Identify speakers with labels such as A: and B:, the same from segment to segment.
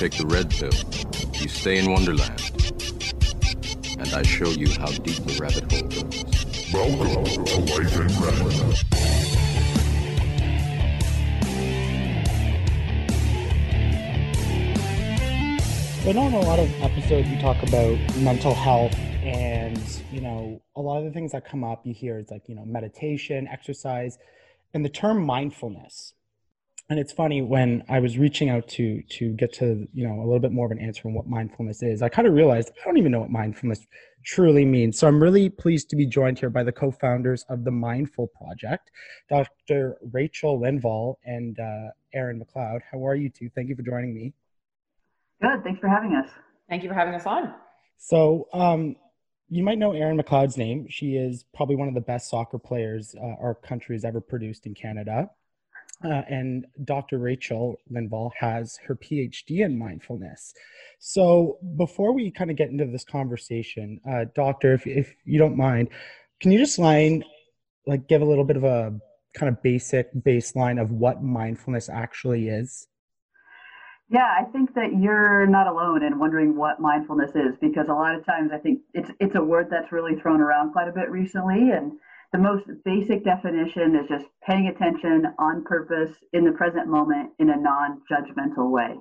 A: take the red pill, you stay in Wonderland. And I show you how deep the rabbit hole goes.
B: Welcome to Life in Red.
C: I know in a lot of episodes we talk about mental health and you know a lot of the things that come up you hear is like you know meditation exercise and the term mindfulness and it's funny when i was reaching out to to get to you know a little bit more of an answer on what mindfulness is i kind of realized i don't even know what mindfulness truly means so i'm really pleased to be joined here by the co-founders of the mindful project dr rachel linval and uh, erin mcleod how are you two thank you for joining me
D: Good. Thanks for having us.
E: Thank you for having us on.
C: So, um, you might know Erin McLeod's name. She is probably one of the best soccer players uh, our country has ever produced in Canada. Uh, and Dr. Rachel Linval has her PhD in mindfulness. So, before we kind of get into this conversation, uh, Doctor, if, if you don't mind, can you just line, like, give a little bit of a kind of basic baseline of what mindfulness actually is?
D: Yeah, I think that you're not alone in wondering what mindfulness is because a lot of times I think it's it's a word that's really thrown around quite a bit recently and the most basic definition is just paying attention on purpose in the present moment in a non-judgmental way.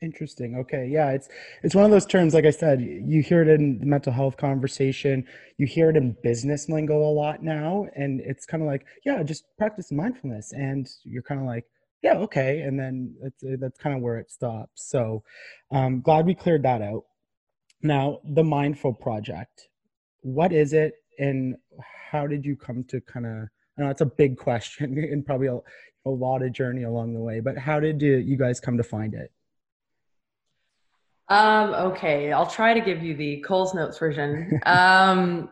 C: Interesting. Okay. Yeah, it's it's one of those terms like I said, you hear it in the mental health conversation, you hear it in business lingo a lot now and it's kind of like, yeah, just practice mindfulness and you're kind of like yeah, okay. And then that's, that's kind of where it stops. So um, glad we cleared that out. Now, the Mindful Project, what is it and how did you come to kind of, I know it's a big question and probably a, a lot of journey along the way, but how did you, you guys come to find it?
E: Um, okay, I'll try to give you the Coles Notes version. um,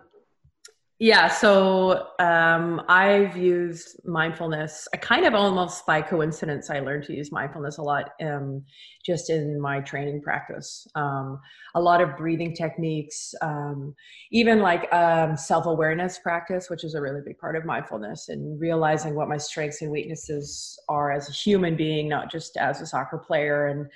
E: yeah, so um, I've used mindfulness. I kind of almost by coincidence, I learned to use mindfulness a lot um, just in my training practice. Um, a lot of breathing techniques, um, even like um, self awareness practice, which is a really big part of mindfulness, and realizing what my strengths and weaknesses are as a human being, not just as a soccer player. And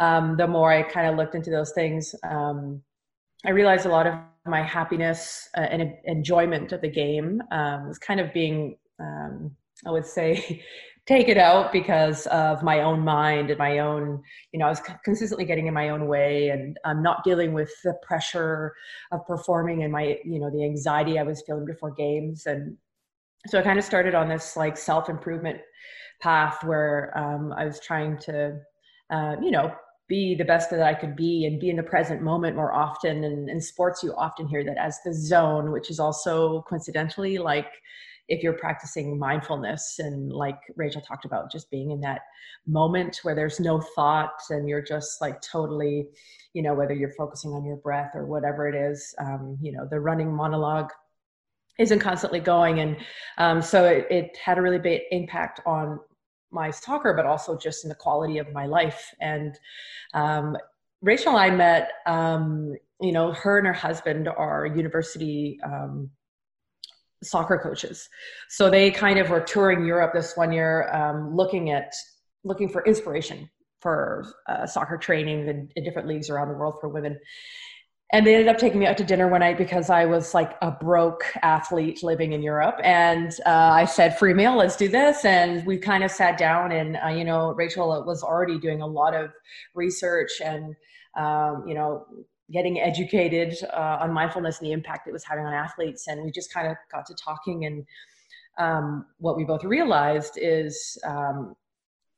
E: um, the more I kind of looked into those things, I realized a lot of my happiness uh, and enjoyment of the game um, was kind of being, um, I would say, take it out because of my own mind and my own, you know, I was consistently getting in my own way and I'm not dealing with the pressure of performing and my, you know, the anxiety I was feeling before games. And so I kind of started on this like self improvement path where um, I was trying to, uh, you know, be the best that I could be and be in the present moment more often. And in sports, you often hear that as the zone, which is also coincidentally like if you're practicing mindfulness and like Rachel talked about, just being in that moment where there's no thought and you're just like totally, you know, whether you're focusing on your breath or whatever it is, um, you know, the running monologue isn't constantly going. And um, so it, it had a really big impact on my soccer, but also just in the quality of my life. And um, Rachel and I met, um, you know, her and her husband are university um, soccer coaches. So they kind of were touring Europe this one year, um, looking at looking for inspiration for uh, soccer training in, in different leagues around the world for women and they ended up taking me out to dinner one night because I was like a broke athlete living in Europe. And uh, I said, free meal, let's do this. And we kind of sat down, and uh, you know, Rachel was already doing a lot of research and um, you know, getting educated uh, on mindfulness and the impact it was having on athletes. And we just kind of got to talking, and um, what we both realized is um,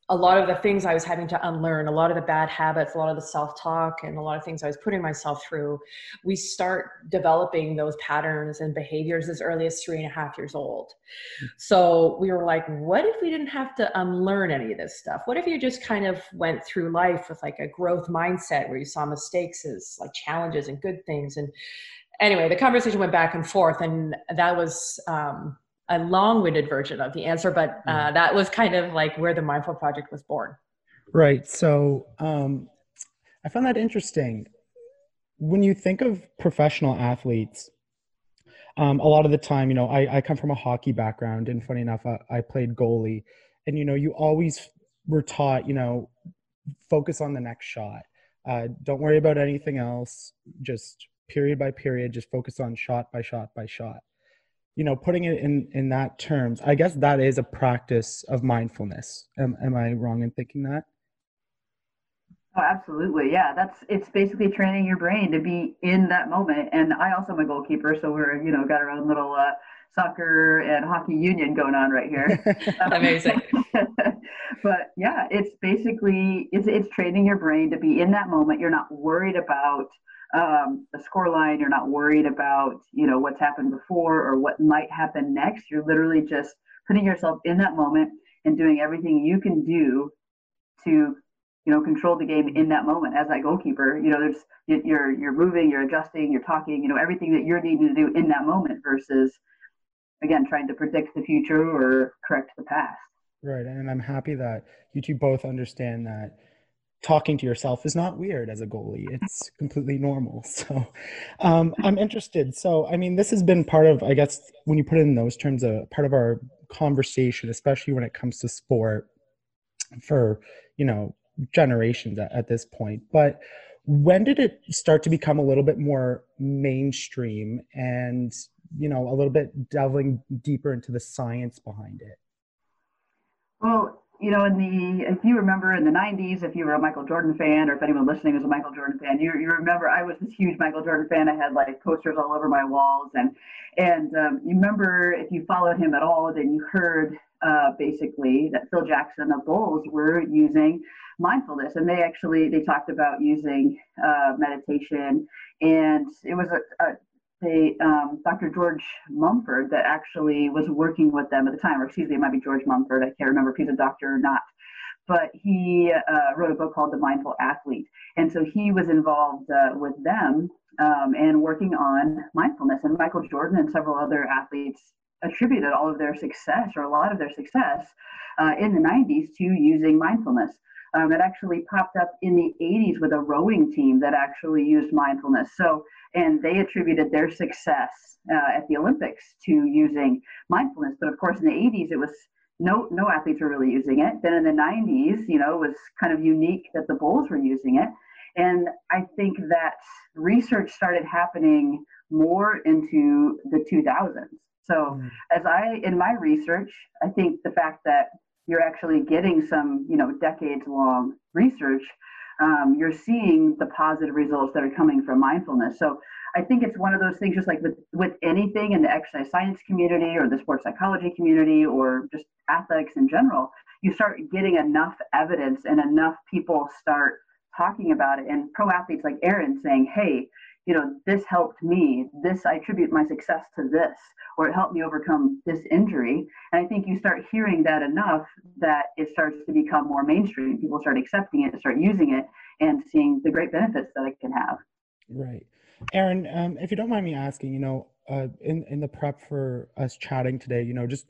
E: a lot of the things I was having to unlearn, a lot of the bad habits, a lot of the self talk, and a lot of things I was putting myself through, we start developing those patterns and behaviors as early as three and a half years old. Mm-hmm. So we were like, what if we didn't have to unlearn any of this stuff? What if you just kind of went through life with like a growth mindset where you saw mistakes as like challenges and good things? And anyway, the conversation went back and forth, and that was, um, a long-winded version of the answer, but uh, mm. that was kind of like where the Mindful Project was born.
C: Right. So um, I found that interesting. When you think of professional athletes, um, a lot of the time, you know, I, I come from a hockey background, and funny enough, I, I played goalie, and you know, you always were taught, you know, focus on the next shot. Uh, don't worry about anything else. Just period by period, just focus on shot by shot by shot. You know, putting it in in that terms, I guess that is a practice of mindfulness. Am, am I wrong in thinking that?
D: Oh, absolutely. Yeah, that's it's basically training your brain to be in that moment. And I also am a goalkeeper, so we're you know got our own little uh, soccer and hockey union going on right here.
E: Amazing.
D: but yeah, it's basically it's it's training your brain to be in that moment. You're not worried about um, the score line. You're not worried about you know what's happened before or what might happen next. You're literally just putting yourself in that moment and doing everything you can do to you know control the game in that moment as that goalkeeper you know there's you're you're moving you're adjusting you're talking you know everything that you're needing to do in that moment versus again trying to predict the future or correct the past
C: right and i'm happy that you two both understand that talking to yourself is not weird as a goalie it's completely normal so um, i'm interested so i mean this has been part of i guess when you put it in those terms a part of our conversation especially when it comes to sport for you know generations at, at this point. But when did it start to become a little bit more mainstream and you know a little bit delving deeper into the science behind it?
D: Well, you know, in the if you remember in the '90s, if you were a Michael Jordan fan, or if anyone listening was a Michael Jordan fan, you you remember I was this huge Michael Jordan fan. I had like posters all over my walls, and and um, you remember if you followed him at all, then you heard uh, basically that Phil Jackson of Bulls were using mindfulness and they actually they talked about using uh, meditation and it was a, a they um, dr george mumford that actually was working with them at the time or excuse me it might be george mumford i can't remember if he's a doctor or not. But he uh, wrote a book called the mindful athlete. And so he was involved uh, with them um, and working on mindfulness. And michael jordan and several other athletes attributed all of their success or a lot of their success uh, in the 90s to using mindfulness um, it actually popped up in the 80s with a rowing team that actually used mindfulness. So, and they attributed their success uh, at the Olympics to using mindfulness. But of course, in the 80s, it was no no athletes were really using it. Then in the 90s, you know, it was kind of unique that the Bulls were using it. And I think that research started happening more into the 2000s. So, mm. as I, in my research, I think the fact that you're actually getting some, you know, decades long research, um, you're seeing the positive results that are coming from mindfulness. So I think it's one of those things, just like with, with anything in the exercise science community or the sports psychology community or just athletics in general, you start getting enough evidence and enough people start talking about it. And pro athletes like Erin saying, hey, you know, this helped me. This, I attribute my success to this, or it helped me overcome this injury. And I think you start hearing that enough that it starts to become more mainstream. People start accepting it, start using it, and seeing the great benefits that it can have.
C: Right. Erin, um, if you don't mind me asking, you know, uh, in, in the prep for us chatting today, you know, just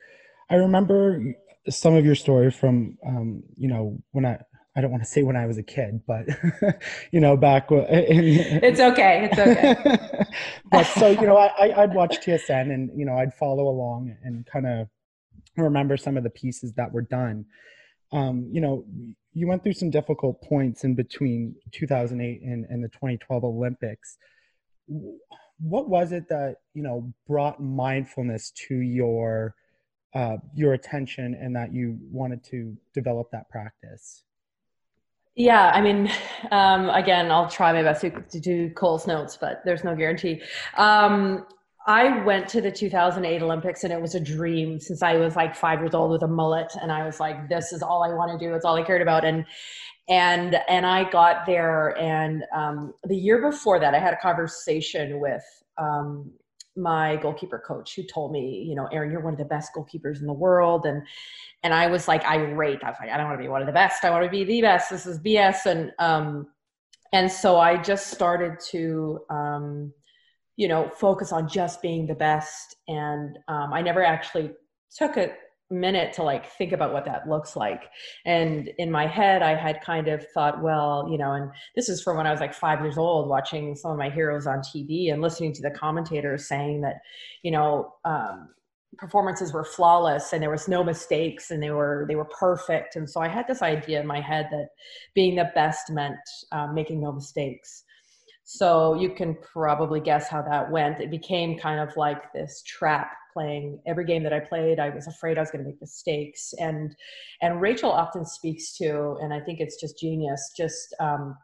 C: I remember some of your story from, um, you know, when I, I don't want to say when I was a kid, but you know, back. In,
E: it's okay. It's okay.
C: but so you know, I I'd watch TSN and you know I'd follow along and kind of remember some of the pieces that were done. Um, you know, you went through some difficult points in between 2008 and, and the 2012 Olympics. What was it that you know brought mindfulness to your uh, your attention and that you wanted to develop that practice?
E: Yeah, I mean, um, again, I'll try my best to, do Cole's notes, but there's no guarantee. Um, I went to the 2008 Olympics and it was a dream since I was like five years old with a mullet, and I was like, "This is all I want to do. It's all I cared about." And and and I got there, and um, the year before that, I had a conversation with um, my goalkeeper coach who told me, you know, Erin, you're one of the best goalkeepers in the world. And and I was like irate. I was like, I don't want to be one of the best. I want to be the best. This is BS. And um and so I just started to um, you know, focus on just being the best. And um, I never actually took it minute to like think about what that looks like. And in my head i had kind of thought well you know and this is from when i was like five years old watching some of my heroes on tv and listening to the commentators saying that you know um, performances were flawless and there was no mistakes and they were they were perfect. And so i had this idea in my head that being the best meant um, making no mistakes so you can probably guess how that went. It became kind of like this trap playing. Every game that i played i was afraid i was going to make mistakes. And and rachel often speaks to and i think it's just genius just um,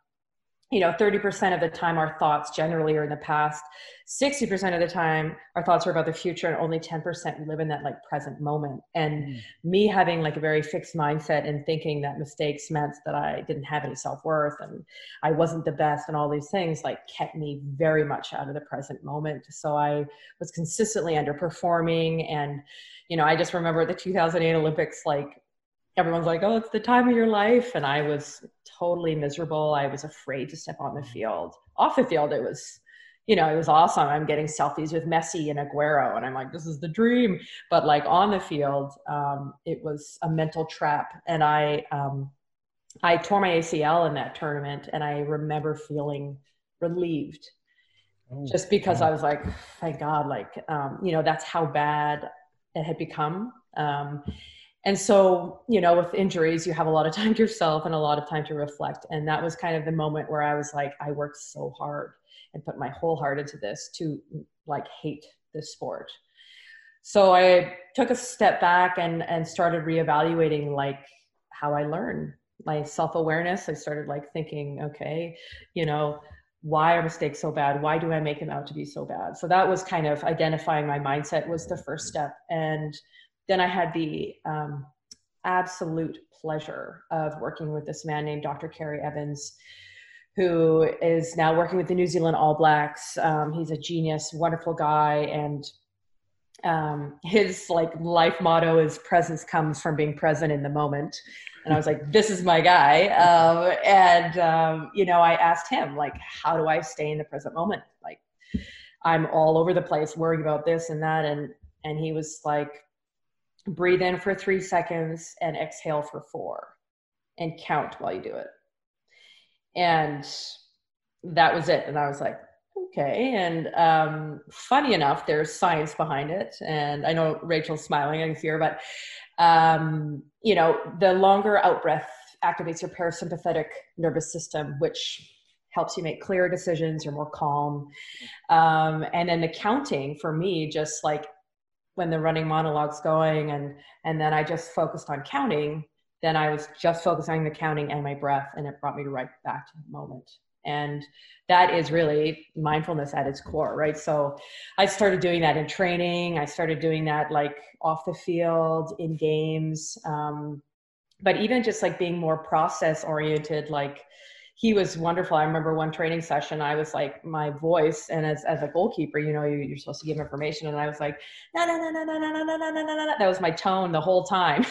E: you know 30% of the time our thoughts generally are in the past 60% of the time our thoughts are about the future and only 10% live in that like present moment and mm. me having like a very fixed mindset and thinking that mistakes meant that i didn't have any self-worth and i wasn't the best and all these things like kept me very much out of the present moment so i was consistently underperforming and you know i just remember the 2008 olympics like everyone's like, oh, it's the time of your life. And I was totally miserable. I was afraid to step on the field. Off the field, it was, you know, it was awesome. I'm getting selfies with Messi and Aguero, and I'm like, this is the dream. But like on the field, um, it was a mental trap. And I, um, I tore my ACL in that tournament, and I remember feeling relieved. Oh, just because wow. I was like, thank God, like, um, you know, that's how bad it had become. Um, and so you know with injuries you have a lot of time to yourself and a lot of time to reflect. And that was kind of the moment where i was like i worked so hard and put my whole heart into this to like hate this sport. So i took a step back and and started reevaluating like how i learn my self-awareness. I started like thinking okay you know why are mistakes so bad? Why do i make them out to be so bad? So that was kind of identifying my mindset was the first step. And then I had the um, absolute pleasure of working with this man named Dr. Ceri Evans, who is now working with the New Zealand All Blacks. Um, he's a genius, wonderful guy, and um, his like life motto is "presence comes from being present in the moment." And I was like, "This is my guy." Um, and um, you know, I asked him like, "How do I stay in the present moment?" Like, I'm all over the place worrying about this and that, and and he was like, breathe in for three seconds and exhale for four and count while you do it. And that was it. And I was like, okay. And um, funny enough, there's science behind it. And I know Rachel's smiling, I can see her, but um, you know, the longer out breath activates your parasympathetic nervous system, which helps you make clearer decisions, you're more calm. Um, and then the counting for me just like when the running monologue's going and and then I just focused on counting, then I was just focusing on the counting and my breath and it brought me right back to the moment. And that is really mindfulness at its core, right? So I started doing that in training. I started doing that like off the field, in games. Um, but even just like being more process oriented, like he was wonderful. I remember one training session, I was like, my voice, and as, as a goalkeeper, you know, you, are supposed to give information. And I was like, no, no, no, no, no, no, no, no, no, no, no, no. That was my tone the whole time.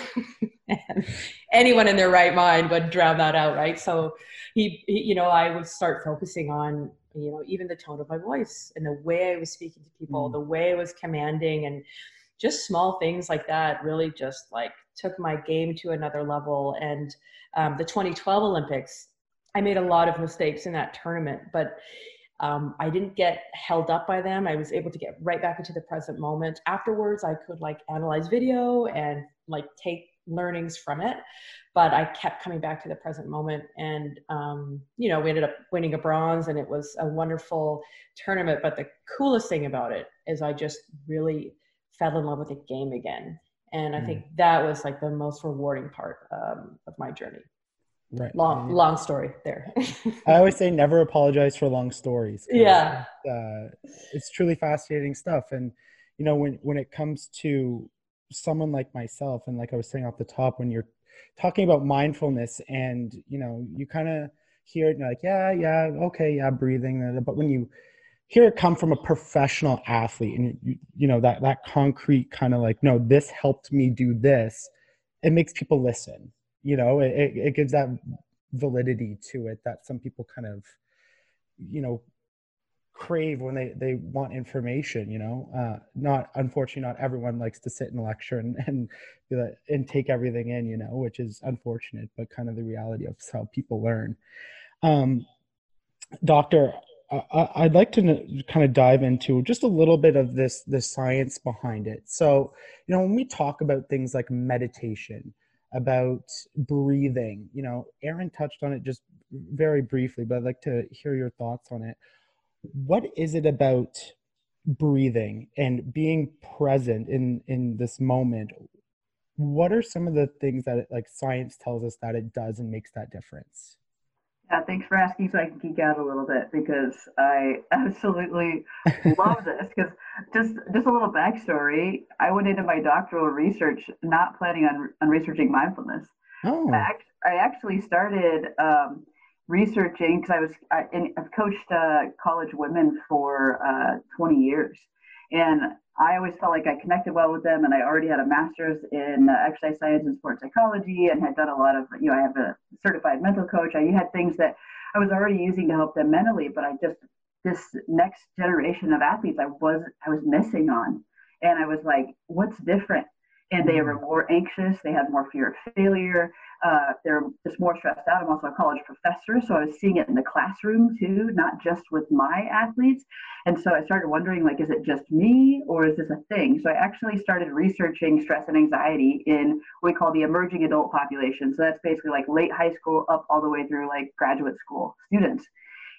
E: and anyone in their right mind would drown that out, right? So he, he, you know, I would start focusing on, you know, even the tone of my voice and the way I was speaking to people, mm. the way I was commanding and just small things like that really just like took my game to another level. And um, the 2012 Olympics, I made a lot of mistakes in that tournament, but um, I didn't get held up by them. I was able to get right back into the present moment. Afterwards, I could like analyze video and like take learnings from it, but I kept coming back to the present moment. And, um, you know, we ended up winning a bronze and it was a wonderful tournament. But the coolest thing about it is I just really fell in love with the game again. And I mm. think that was like the most rewarding part um, of my journey. Right. Long, long story there.
C: I always say never apologize for long stories.
E: Yeah.
C: Uh, it's truly fascinating stuff. And, you know, when, when it comes to someone like myself, and like I was saying off the top, when you're talking about mindfulness and, you know, you kind of hear it and you're like, yeah, yeah, okay, yeah, breathing. But when you hear it come from a professional athlete and, you, you know, that, that concrete kind of like, no, this helped me do this, it makes people listen you know it, it gives that validity to it that some people kind of you know crave when they they want information you know uh not unfortunately not everyone likes to sit in a lecture and and and take everything in you know which is unfortunate but kind of the reality of how people learn um doctor I, would like to kind of dive into just a little bit of this the science behind it. So, you know, when we talk about things like meditation, about breathing, you know, Erin touched on it just very briefly, but I'd like to hear your thoughts on it. What is it about breathing and being present in in this moment? What are some of the things that it, like science tells us that it does and makes that difference?
D: Yeah, thanks for asking so I can geek out a little bit because I absolutely love this. Because just just a little backstory, I went into my doctoral research not planning on, on researching mindfulness. Oh. I, I actually started um, researching because I was I, I've coached uh, college women for uh, 20 years, and I always felt like I connected well with them, and I already had a master's in uh, exercise science and sports psychology, and had done a lot of, you know, I have a certified mental coach. I had things that I was already using to help them mentally, but I just this next generation of athletes, I was I was missing on, and I was like, what's different? And they were mm-hmm. more anxious. They had more fear of failure. Uh, they're just more stressed out. I'm also a college professor, so I was seeing it in the classroom too, not just with my athletes. And so I started wondering, like, is it just me or is this a thing? So I actually started researching stress and anxiety in what we call the emerging adult population. So that's basically like late high school up all the way through like graduate school students.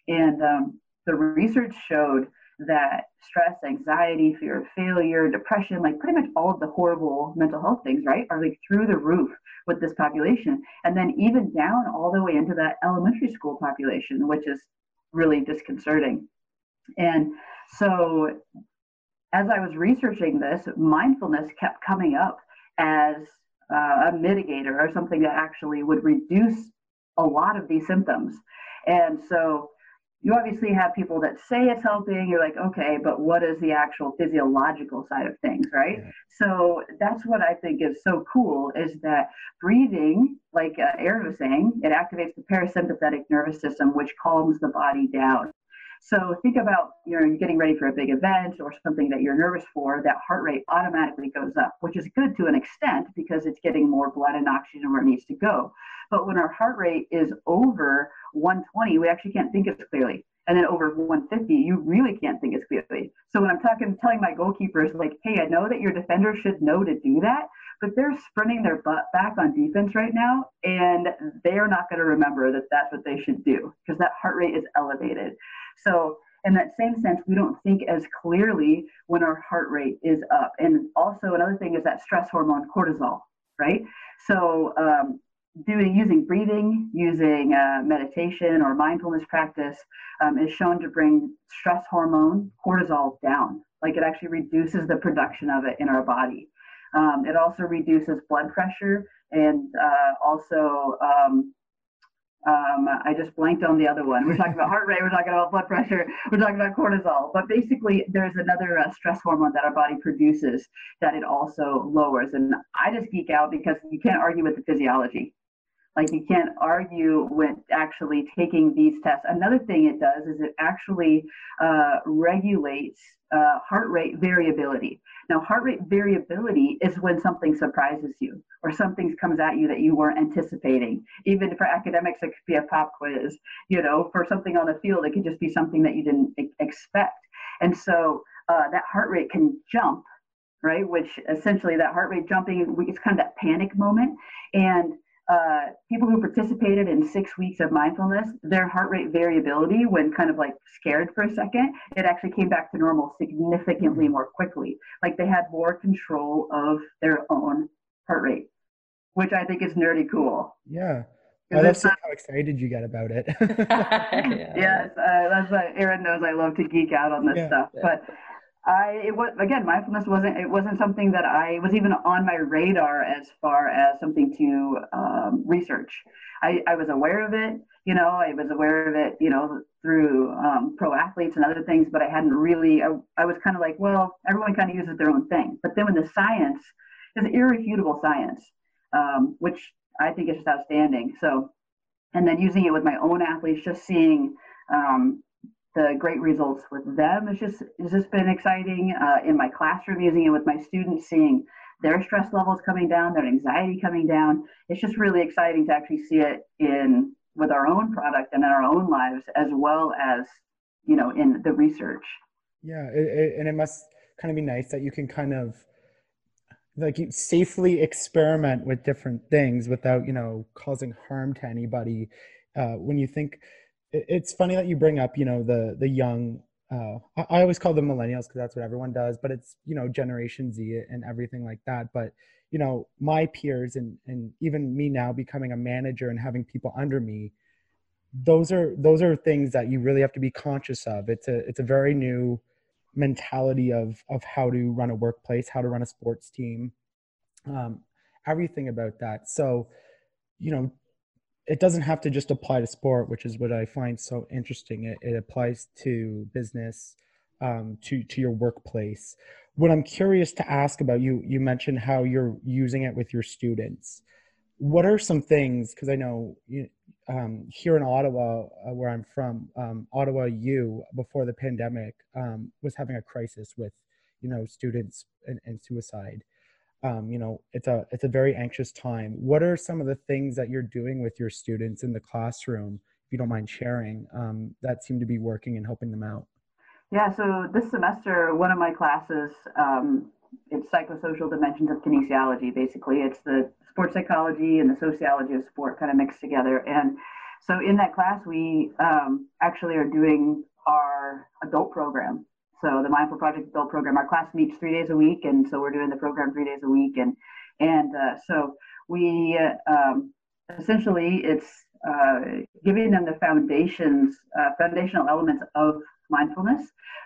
D: And um, the research showed that stress, anxiety, fear of failure, depression, like pretty much all of the horrible mental health things, right, are like through the roof with this population. And then even down all the way into that elementary school population, which is really disconcerting. And so as I was researching this, mindfulness kept coming up as uh, a mitigator or something that actually would reduce a lot of these symptoms. And so you obviously have people that say it's helping you're like okay but what is the actual physiological side of things right yeah. so that's what i think is so cool is that breathing like uh, erin was saying it activates the parasympathetic nervous system which calms the body down so think about you know you're getting ready for a big event or something that you're nervous for. That heart rate automatically goes up, which is good to an extent because it's getting more blood and oxygen where it needs to go. But when our heart rate is over 120, we actually can't think as clearly. And then over 150, you really can't think as clearly. So when I'm talking, telling my goalkeepers like, hey, I know that your defender should know to do that, but they're sprinting their butt back on defense right now, and they are not going to remember that that's what they should do because that heart rate is elevated. So in that same sense, we don't think as clearly when our heart rate is up. And also another thing is that stress hormone cortisol, right? So um, doing using breathing, using uh, meditation or mindfulness practice um, is shown to bring stress hormone cortisol down. Like it actually reduces the production of it in our body. Um, it also reduces blood pressure and uh, also um, um, I just blanked on the other one. We're talking about heart rate, we're talking about blood pressure, we're talking about cortisol. But basically, there's another uh, stress hormone that our body produces that it also lowers. And I just geek out because you can't argue with the physiology. Like you can't argue with actually taking these tests. Another thing it does is it actually uh, regulates uh, heart rate variability. Now, heart rate variability is when something surprises you or something comes at you that you weren't anticipating. Even for academics, it could be a pop quiz. You know, for something on the field, it could just be something that you didn't expect. And so uh, that heart rate can jump, right? Which essentially that heart rate jumping, it's kind of that panic moment. And uh, people who participated in six weeks of mindfulness, their heart rate variability, when kind of like scared for a second, it actually came back to normal significantly more quickly. Like they had more control of their own heart rate, which I think is nerdy cool.
C: Yeah. I love seeing how excited you get about it.
D: yeah. Yes, uh, that's what Erin knows I love to geek out on this yeah. stuff. But I it was again mindfulness wasn't it wasn't something that I was even on my radar as far as something to um, research. I, I was aware of it, you know, I was aware of it, you know, through um, pro athletes and other things, but I hadn't really. I, I was kind of like, well, everyone kind of uses their own thing. But then when the science is irrefutable science, um, which I think is just outstanding. So, and then using it with my own athletes, just seeing um, the great results with them. It's just it's just been exciting uh, in my classroom using it with my students, seeing their stress levels coming down, their anxiety coming down. It's just really exciting to actually see it in with our own product and in our own lives, as well as you know, in the research.
C: Yeah, it, it, and it must kind of be nice that you can kind of like you safely experiment with different things without you know causing harm to anybody. Uh, when you think, it's funny that you bring up you know the the young. Uh, I, always call them millennials because that's what everyone does, but it's you know Generation Z and everything like that. But you know my peers and and even me now becoming a manager and having people under me those are those are things that you really have to be conscious of it's a it's a very new mentality of of how to run a workplace how to run a sports team um, everything about that so you know it doesn't have to just apply to sport which is what i find so interesting. It, it applies to business um, to to your workplace. What i'm curious to ask about you you mentioned how you're using it with your students. What are some things because i know you, um, here in ottawa uh, where i'm from um, ottawa u before the pandemic um, was having a crisis with you know students and, and suicide um, you know it's a it's a very anxious time what are some of the things that you're doing with your students in the classroom if you don't mind sharing um, that seem to be working and helping them out
D: yeah so this semester one of my classes um, it's psychosocial dimensions of kinesiology basically it's the sports psychology and the sociology of sport kind of mixed together. And so in that class, we um, actually are doing our adult program. So the Mindful Project adult program, our class meets three days a week, and so we're doing the program three days a week. And and uh, so we uh, um, essentially it's uh, giving them the foundations, uh, foundational elements of mindfulness.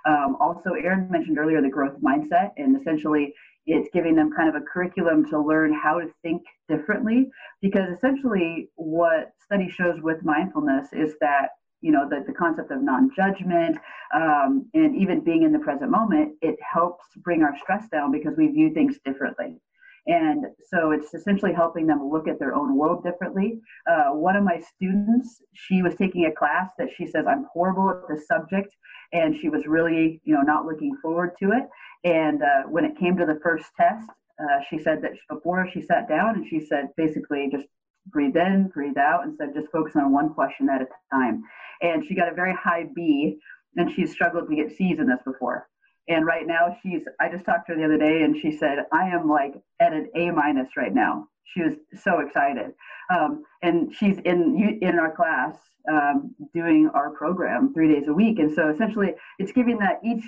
D: Um, also, Erin mentioned earlier the growth mindset, and essentially it's giving them kind of a curriculum to learn how to think differently because essentially what study shows with mindfulness is that you know the, the concept of non-judgment um, and even being in the present moment it helps bring our stress down because we view things differently. And so it's essentially helping them look at their own world differently. Uh, one of my students she was taking a class that she says i'm horrible at this subject and she was really you know not looking forward to it. And uh, when it came to the first test, uh, she said that before she sat down and she said basically just breathe in, breathe out, and said just focus on one question at a time. And she got a very high B, and she's struggled to get C's in this before. And right now, she's, I just talked to her the other day, and she said, I am like at an A minus right now. She was so excited. Um, and she's in, in our class um, doing our program three days a week. And so essentially, it's giving that each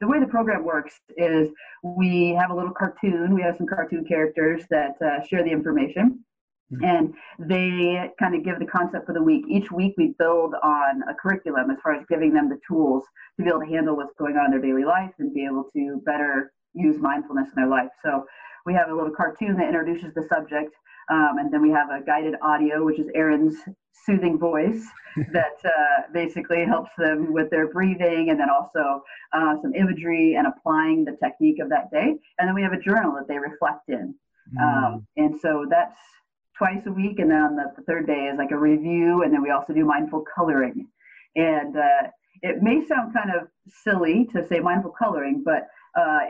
D: the way the program works is we have a little cartoon. We have some cartoon characters that uh, share the information. Mm-hmm. And they kind of give the concept for the week. Each week, we build on a curriculum as far as giving them the tools to be able to handle what's going on in their daily life and be able to better use mindfulness in their life. So, we have a little cartoon that introduces the subject, um, and then we have a guided audio, which is Erin's soothing voice that uh, basically helps them with their breathing and then also uh, some imagery and applying the technique of that day. And then we have a journal that they reflect in. Mm. Um, and so that's twice a week. And then on the, the, third day is like a review. And then we also do mindful coloring. And uh, it may sound kind of silly to say mindful coloring, but uh,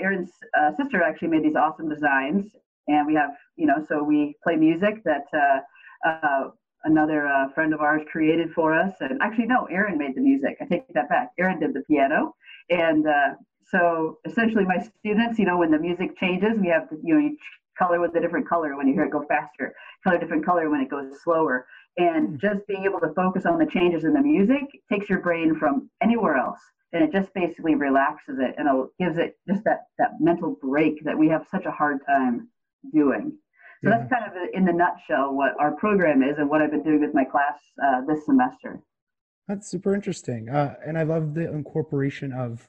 D: uh, sister actually made these awesome designs. And we have, you know, so we play music that uh, uh, another uh, friend of ours created for us. And actually, no, Erin made the music. I take that back. Erin did the piano. And uh, so essentially, my students, you know, when the music changes, we have to, you know, you color with a different color when you hear it go faster, color different color when it goes slower. And hmm. just being able to focus on the changes in the music takes your brain from anywhere else. And it just basically relaxes it and it gives it just that, that mental break that we have such a hard time doing. So yeah. that's kind of in the nutshell what our program is and what I've been doing with my class uh, this semester.
C: That's super interesting. Uh, and I love the incorporation of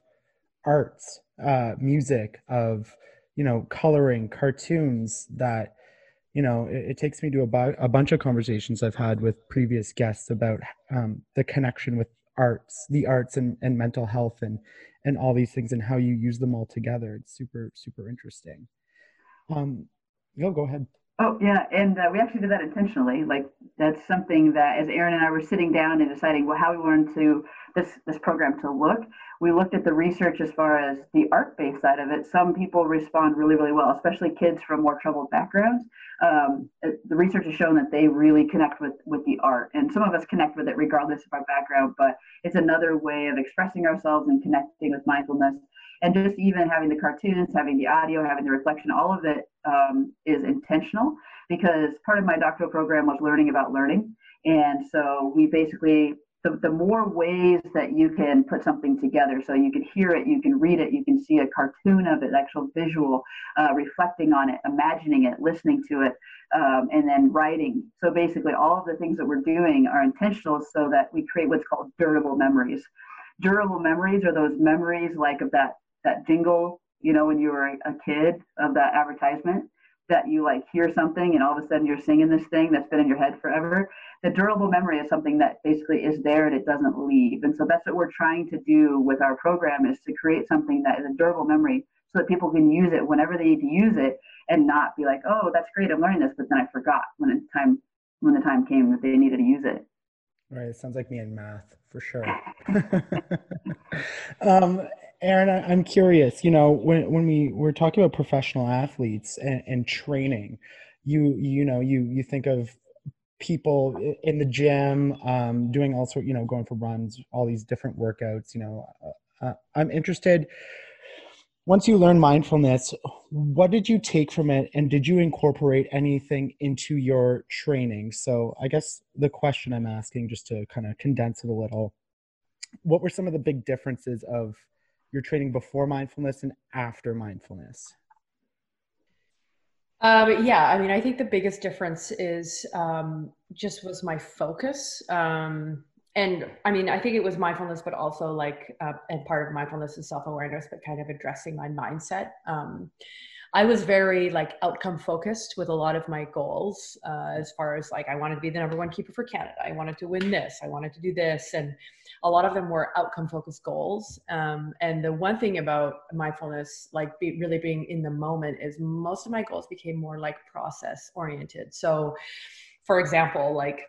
C: arts, uh, music, of, you know, coloring, cartoons that, you know, it, it takes me to a, bunch of conversations I've had with previous guests about um, the connection with arts, the arts and, and mental health and, and all these things and how you use them all together. It's super, super interesting. Um, go, go ahead.
D: Oh yeah, and uh, we actually did that intentionally. Like that's something that, as Erin and I were sitting down and deciding well, how we wanted to this this program to look, we looked at the research as far as the art-based side of it. Some people respond really, really well, especially kids from more troubled backgrounds. Um, the research has shown that they really connect with with the art, and some of us connect with it regardless of our background. But it's another way of expressing ourselves and connecting with mindfulness and just even having the cartoons, having the audio, having the reflection, all of it um, is intentional because part of my doctoral program was learning about learning. And so we basically, the, the more ways that you can put something together, so you can hear it, you can read it, you can see a cartoon of it, actual visual, uh, reflecting on it, imagining it, listening to it, um, and then writing. So basically, all of the things that we're doing are intentional so that we create what's called durable memories durable memories are those memories like of that that jingle, you know, when you were a kid of that advertisement that you like hear something and all of a sudden you're singing this thing that's been in your head forever. The durable memory is something that basically is there and it doesn't leave. And so that's what we're trying to do with our program is to create something that is a durable memory so that people can use it whenever they need to use it and not be like, oh, that's great, I'm learning this, but then I forgot when the time when the time came that they needed to use it.
C: Right. It sounds like me in math for sure. um, Erin, I'm curious. You know, when when we we're talking about professional athletes and, and training, you you know you you think of people in the gym um, doing all sort you know going for runs all these different workouts you know uh, uh, i'm interested once you learn mindfulness what did you take from it and did you incorporate anything into your training so i guess the question i'm asking just to kind of condense it a little what were some of the big differences of your training before mindfulness and after mindfulness?
E: Um, yeah, I mean, I think the biggest difference is um, just was my focus. Um, and I mean, I think it was mindfulness, but also like, uh, and part of mindfulness is self awareness, but kind of addressing my mindset. Um, I was very like outcome focused with a lot of my goals, uh, as far as like I wanted to be the number one keeper for Canada. I wanted to win this. I wanted to do this, and a lot of them were outcome focused goals. Um, and the one thing about mindfulness, like be, really being in the moment, is most of my goals became more like process oriented. So, for example, like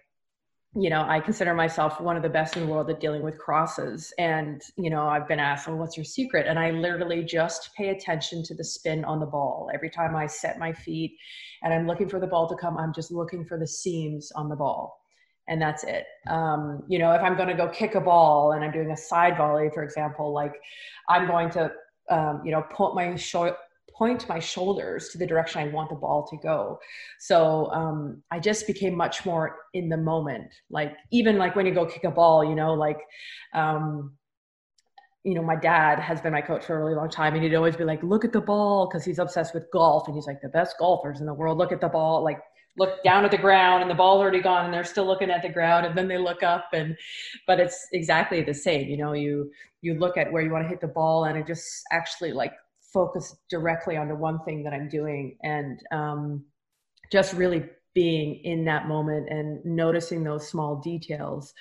E: you know, I consider myself one of the best in the world at dealing with crosses. And, you know, I've been asked, well, what's your secret? And I literally just pay attention to the spin on the ball. Every time I set my feet and I'm looking for the ball to come, I'm just looking for the seams on the ball. And that's it. Um, you know, if I'm going to go kick a ball and I'm doing a side volley, for example, like I'm going to, um, you know, put my short point my shoulders to the direction I want the ball to go. So um, I just became much more in the moment. Like even like when you go kick a ball, you know, like um, you know, my dad has been my coach for a really long time, and he'd always be like, "Look at the ball," because he's obsessed with golf, and he's like the best golfers in the world. Look at the ball, like look down at the ground and the ball's already gone and they're still looking at the ground and then they look up and but it's exactly the same you know you you look at where you want to hit the ball and it just actually like focus directly onto one thing that I'm doing and um, just really being in that moment and noticing those small details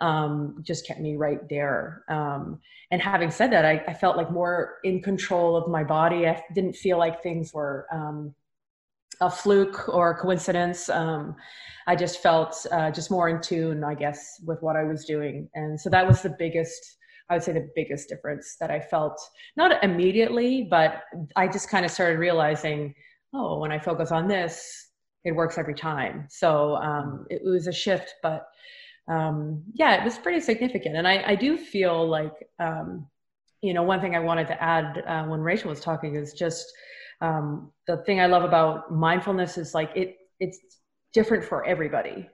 E: um, just kept me right there. Um, and having said that, I, I, felt like more in control of my body. I didn't feel like things were um, a fluke or a coincidence. Um, I just felt uh, just more in tune, I guess, with what I was doing. And so that was the biggest I would say the biggest difference that I felt, not immediately, but I just kind of started realizing, oh, when I focus on this, it works every time. So um, it was a shift, but um, yeah, it was pretty significant. And I, I do feel like, um, you know, one thing I wanted to add uh, when Rachel was talking is just um, the thing I love about mindfulness is like it, it's different for everybody.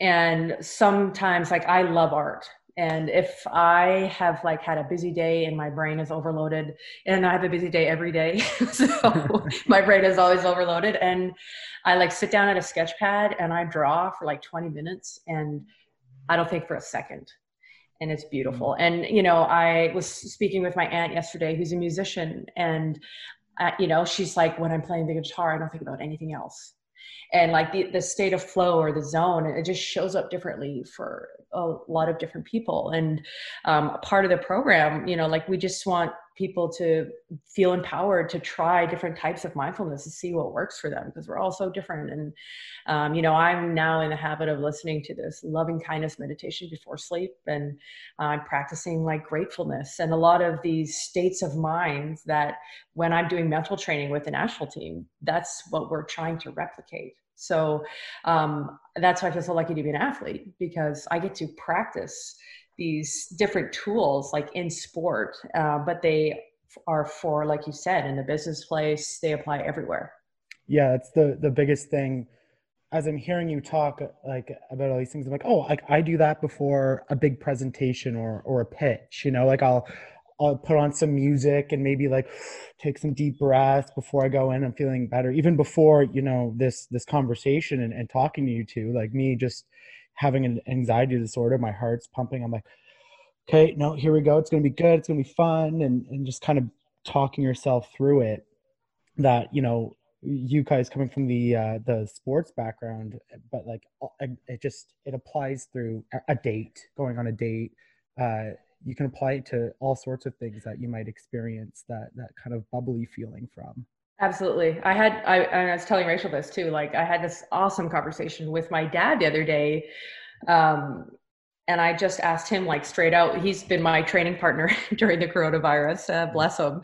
E: And sometimes, like, I love art and if i have like had a busy day and my brain is overloaded and i have a busy day every day so my brain is always overloaded and i like sit down at a sketch pad and i draw for like 20 minutes and i don't think for a second and it's beautiful mm. and you know i was speaking with my aunt yesterday who's a musician and uh, you know she's like when i'm playing the guitar i don't think about anything else. And like the, the state of flow or the zone it just shows up differently for a lot of different people. And um, part of the program you know like we just want people to feel empowered to try different types of mindfulness to see what works for them because we're all so different. And, um, you know, I'm now in the habit of listening to this loving kindness meditation before sleep, and I'm practicing like gratefulness and a lot of these states of mind that when I'm doing mental training with the national team, that's what we're trying to replicate. So um, that's why I feel so lucky to be an athlete because I get to practice these different tools like in sport, uh, but they are for, like you said, in the business place, they apply everywhere.
C: Yeah, it's the the biggest thing. As I'm hearing you talk like about all these things, I'm like, oh, like I do that before a big presentation or or a pitch. You know, like I'll I'll put on some music and maybe like take some deep breaths before I go in. I'm feeling better. Even before you know this this conversation and, and talking to you two, like me just having an anxiety disorder, my heart's pumping. I'm like, okay, no, here we go. It's gonna be good. It's gonna be fun, and and just kind of talking yourself through it. That you know, you guys coming from the uh, the sports background, but like it just it applies through a date, going on a date. Uh, you can apply it to all sorts of things that you might experience that that kind of bubbly feeling from.
E: Absolutely. I had, I, I was telling Rachel this too. Like, I had this awesome conversation with my dad the other day. Um, and I just asked him, like, straight out. He's been my training partner during the coronavirus. Uh, bless him.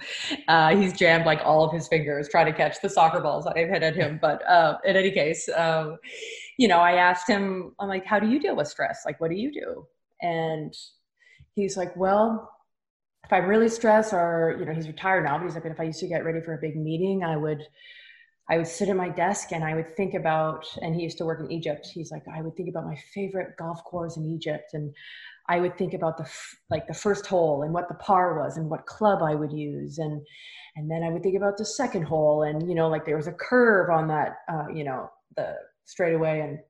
E: Uh, he's jammed like all of his fingers trying to catch the soccer balls I've hit at him. But uh, in any case, um, you know, I asked him, I'm like, how do you deal with stress? Like, what do you do? And he's like, well, if I'm really stressed or, you know, he's retired now, but he's like, if I used to get ready for a big meeting, I would, I would sit at my desk and I would think about, and he used to work in Egypt. He's like, I would think about my favorite golf course in Egypt. And I would think about the, like the first hole and what the par was and what club I would use. And, and then I would think about the second hole and, you know, like there was a curve on that, uh, you know, the straightaway. And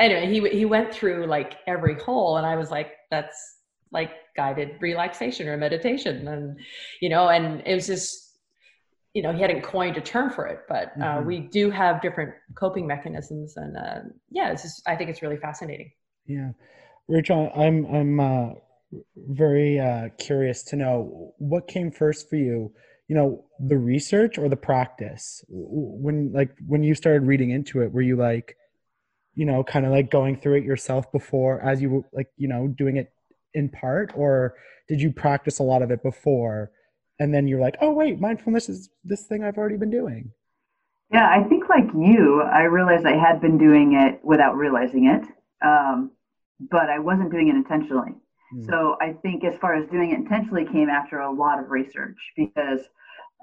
E: anyway, he, he went through like every hole and I was like, that's, like guided relaxation or meditation. And you know and it was just you know he hadn't coined a term for it but uh, mm-hmm. we do have different coping mechanisms. And uh, yeah it's just i think it's really fascinating.
C: Yeah. Rachel i'm i'm uh, very uh, curious to know what came first for you you know the research or the practice? When like when you started reading into it were you like you know kind of like going through it yourself before as you were like you know doing it in part or did you practice a lot of it before? And then you're like oh wait mindfulness is this thing i've already been doing.
D: Yeah i think like you i realized i had been doing it without realizing it um, but i wasn't doing it intentionally. Mm. so i think as far as doing it intentionally came after a lot of research because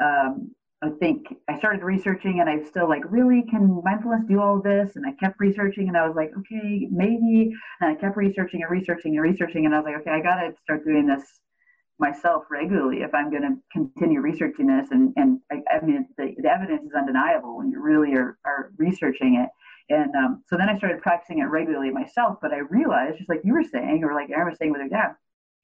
D: um, I think I started researching and I still like, really, can mindfulness do all this? And I kept researching and I was like, okay, maybe. And I kept researching and researching and researching. And I was like, okay, I got to start doing this myself regularly if I'm going to continue researching this. And, and I, I mean, the, the, evidence is undeniable when you really are, are researching it. And um, so then I started practicing it regularly myself. But I realized, just like you were saying, or like Erin was saying with her dad,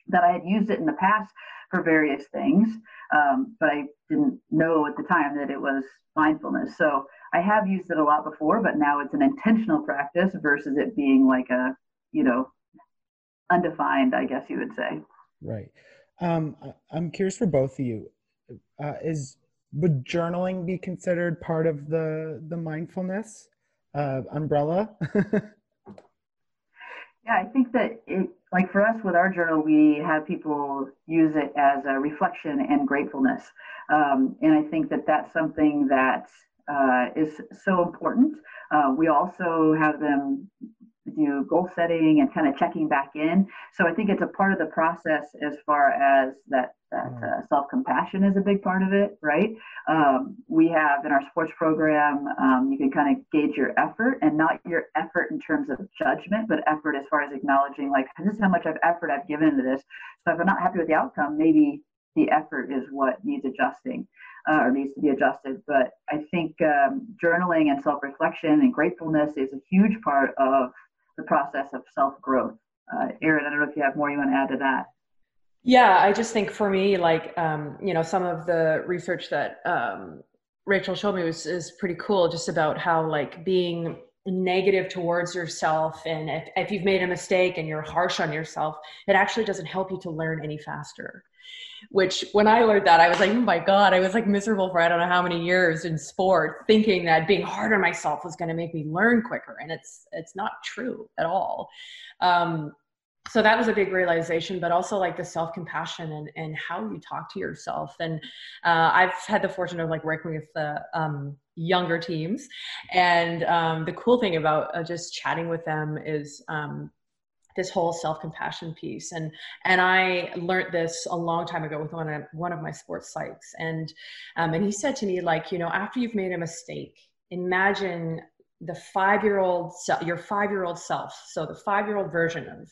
D: that I had used it in the past for various things, um, but I didn't know at the time that it was mindfulness. So I have used it a lot before, but now it's an intentional practice versus it being like a, you know, undefined, I guess you would say.
C: Right. Um, I'm curious for both of you. Uh, is would journaling be considered part of the the mindfulness uh, umbrella?
D: Yeah, I think that it, like for us with our journal, we have people use it as a reflection and gratefulness. Um, and I think that that's something that uh, is so important. Uh, we also have them do goal setting and kind of checking back in. So I think it's a part of the process as far as that that mm. uh, self compassion is a big part of it, right? Um, we have in our sports program, um, you can kind of gauge your effort and not your effort in terms of judgment, but effort as far as acknowledging like this is how much of effort I've given into this. So if I'm not happy with the outcome, maybe the effort is what needs adjusting uh, or needs to be adjusted. But I think um, journaling and self reflection and gratefulness is a huge part of the process of self growth. Uh, Erin, I don't know if you have more you want to add to that.
E: Yeah, I just think for me, like, um, you know, some of the research that um, Rachel showed me was is pretty cool, just about how like being negative towards yourself and if, if you've made a mistake and you're harsh on yourself it actually doesn't help you to learn any faster. Which when i learned that i was like oh my god i was like miserable for i don't know how many years in sport thinking that being hard on myself was going to make me learn quicker and it's it's not true at all. Um, so that was a big realization but also like the self-compassion and, and how you talk to yourself. And uh, i've had the fortune of like working with the um, younger teams. And um, the cool thing about uh, just chatting with them is um, this whole self-compassion piece. And and i learned this a long time ago with one of one of my sports psychs. And um, and he said to me like you know after you've made a mistake imagine the five year old your five year old self. So the five year old version of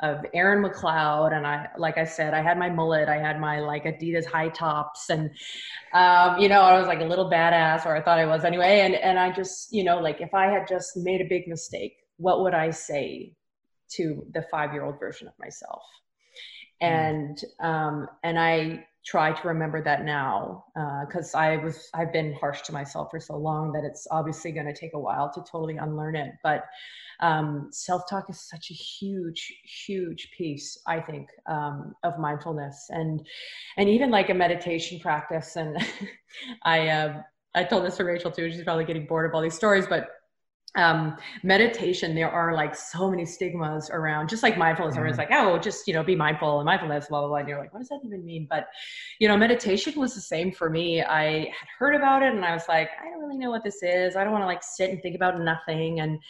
E: of Erin McLeod. And I, like I said, I had my mullet, I had my like Adidas high tops and, um, you know, I was like a little badass or I thought I was anyway. And, and I just, you know, like if I had just made a big mistake, what would I say to the five-year-old version of myself? Mm. And, um, and I try to remember that now because uh, I was I've been harsh to myself for so long that it's obviously going to take a while to totally unlearn it. But um, self-talk is such a huge huge piece i think um, of mindfulness and and even like a meditation practice and i uh, i told this to rachel too she's probably getting bored of all these stories but um, meditation, there are like so many stigmas around, just like mindfulness. Mm-hmm. Everyone's like, oh, just, you know, be mindful and mindfulness, blah, blah, blah. And you're like, what does that even mean? But, you know, meditation was the same for me. I had heard about it and I was like, I don't really know what this is. I don't want to like sit and think about nothing. And,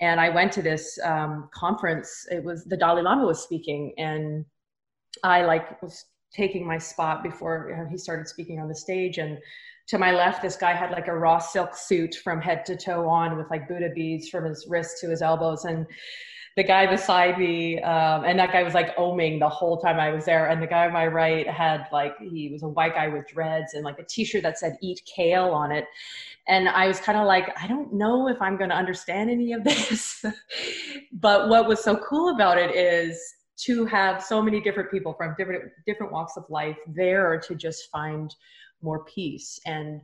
E: and I went to this um, conference. It was the Dalai Lama was speaking and I like was taking my spot before you know, he started speaking on the stage and to my left, this guy had like a raw silk suit from head to toe on with like Buddha beads from his wrists to his elbows. And the guy beside me, um, and that guy was like oming the whole time I was there. And the guy on my right had like, he was a white guy with dreads and like a t shirt that said eat kale on it. And I was kind of like, I don't know if I'm going to understand any of this. but what was so cool about it is to have so many different people from different different walks of life there to just find more peace. And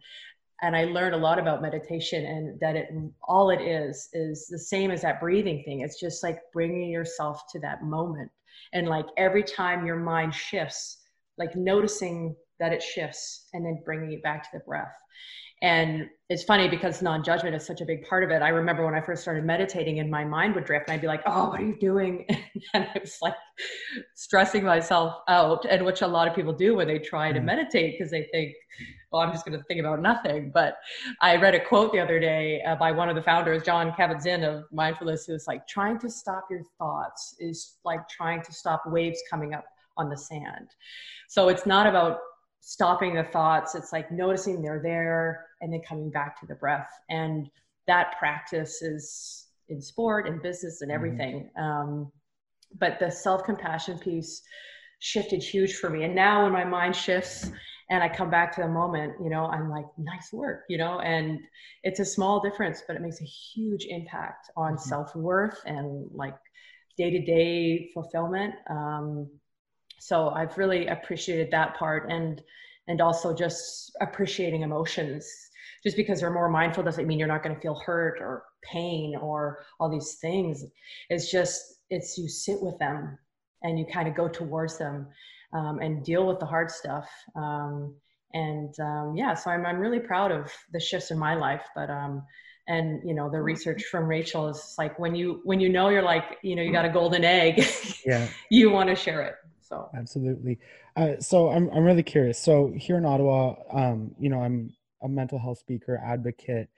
E: and i learned a lot about meditation and that it all it is is the same as that breathing thing. It's just like bringing yourself to that moment. And like every time your mind shifts like noticing that it shifts and then bringing it back to the breath and it's funny because non-judgment is such a big part of it. I remember when I first started meditating and my mind would drift and I'd be like, oh, what are you doing? And I was like stressing myself out and which a lot of people do when they try to mm. meditate because they think, well, I'm just going to think about nothing. But I read a quote the other day uh, by one of the founders, Jon Kabat-Zinn of mindfulness, who's like, trying to stop your thoughts is like trying to stop waves coming up on the sand. So it's not about stopping the thoughts. It's like noticing they're there and then coming back to the breath. And that practice is in sport and business and mm-hmm. everything. Mm-hmm. Um, but the self compassion piece shifted huge for me. And now when my mind shifts and I come back to the moment, you know, I'm like, nice work, you know, and it's a small difference, but it makes a huge impact on mm-hmm. self worth and like day to day fulfillment. Um, so I've really appreciated that part and and also just appreciating emotions. Just because they're more mindful doesn't mean you're not going to feel hurt or pain or all these things. It's just it's you sit with them and you kind of go towards them um, and deal with the hard stuff. Um, and um, yeah, so I'm I'm really proud of the shifts in my life, but um, and you know the research from rachel is like when you when you know you're like you know you got a golden egg yeah you want to share it so
C: absolutely. Uh, so I'm I'm really curious. So here in Ottawa, um, you know, I'm a mental health speaker advocate.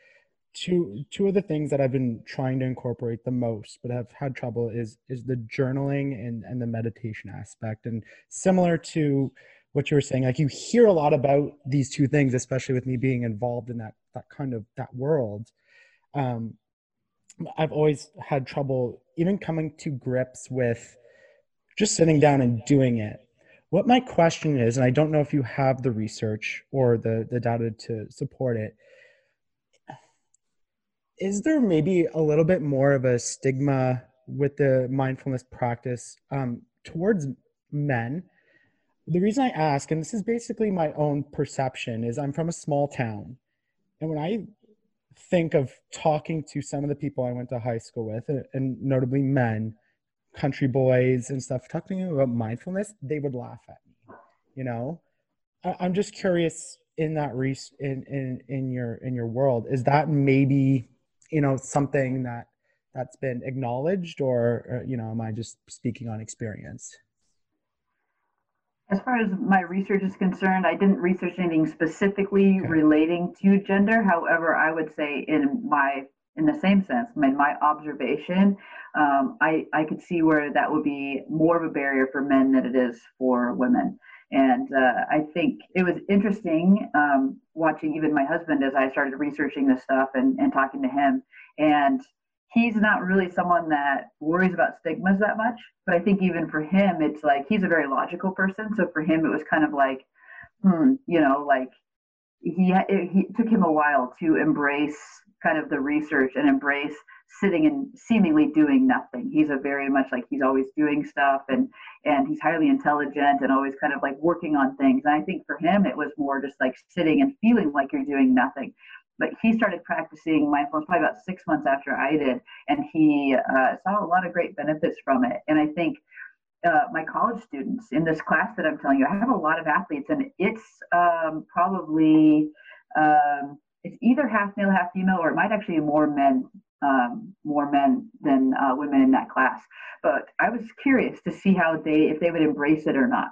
C: Two two of the things that I've been trying to incorporate the most, but have had trouble is is the journaling and and the meditation aspect. And similar to what you were saying, like you hear a lot about these two things, especially with me being involved in that that kind of that world. Um, I've always had trouble even coming to grips with just sitting down and doing it. What my question is, and I don't know if you have the research or the, the data to support it, is there maybe a little bit more of a stigma with the mindfulness practice um, towards men? The reason I ask, and this is basically my own perception, is I'm from a small town. And when I think of talking to some of the people I went to high school with, and notably men, country boys and stuff, talking about mindfulness, they would laugh at me. You know, I, am just curious in that re- in in in your in your world, is that maybe you know something that that's been acknowledged, or, or you know, am I just speaking on experience?
D: As far as my research is concerned, I didn't research anything specifically okay. relating to gender. However, I would say in my in the same sense, my, my observation, um, I, I could see where that would be more of a barrier for men than it is for women. And uh, I think it was interesting um, watching even my husband as I started researching this stuff and, and talking to him. And he's not really someone that worries about stigmas that much. But I think even for him, it's like he's a very logical person. So for him, it was kind of like, hmm, you know, like he it, he took him a while to embrace kind of the research and embrace sitting and seemingly doing nothing. He's a very much like he's always doing stuff and and he's highly intelligent and always kind of like working on things. And I think for him it was more just like sitting and feeling like you're doing nothing but he started practicing mindfulness probably about six months after I did, and he uh, saw a lot of great benefits from it. And I think uh, my college students in this class that I'm telling you, I have a lot of athletes, and it's um, probably um, it's either half male, half female, or it might actually be more men, um, more men than uh, women in that class. But I was curious to see how they, if they would embrace it or not.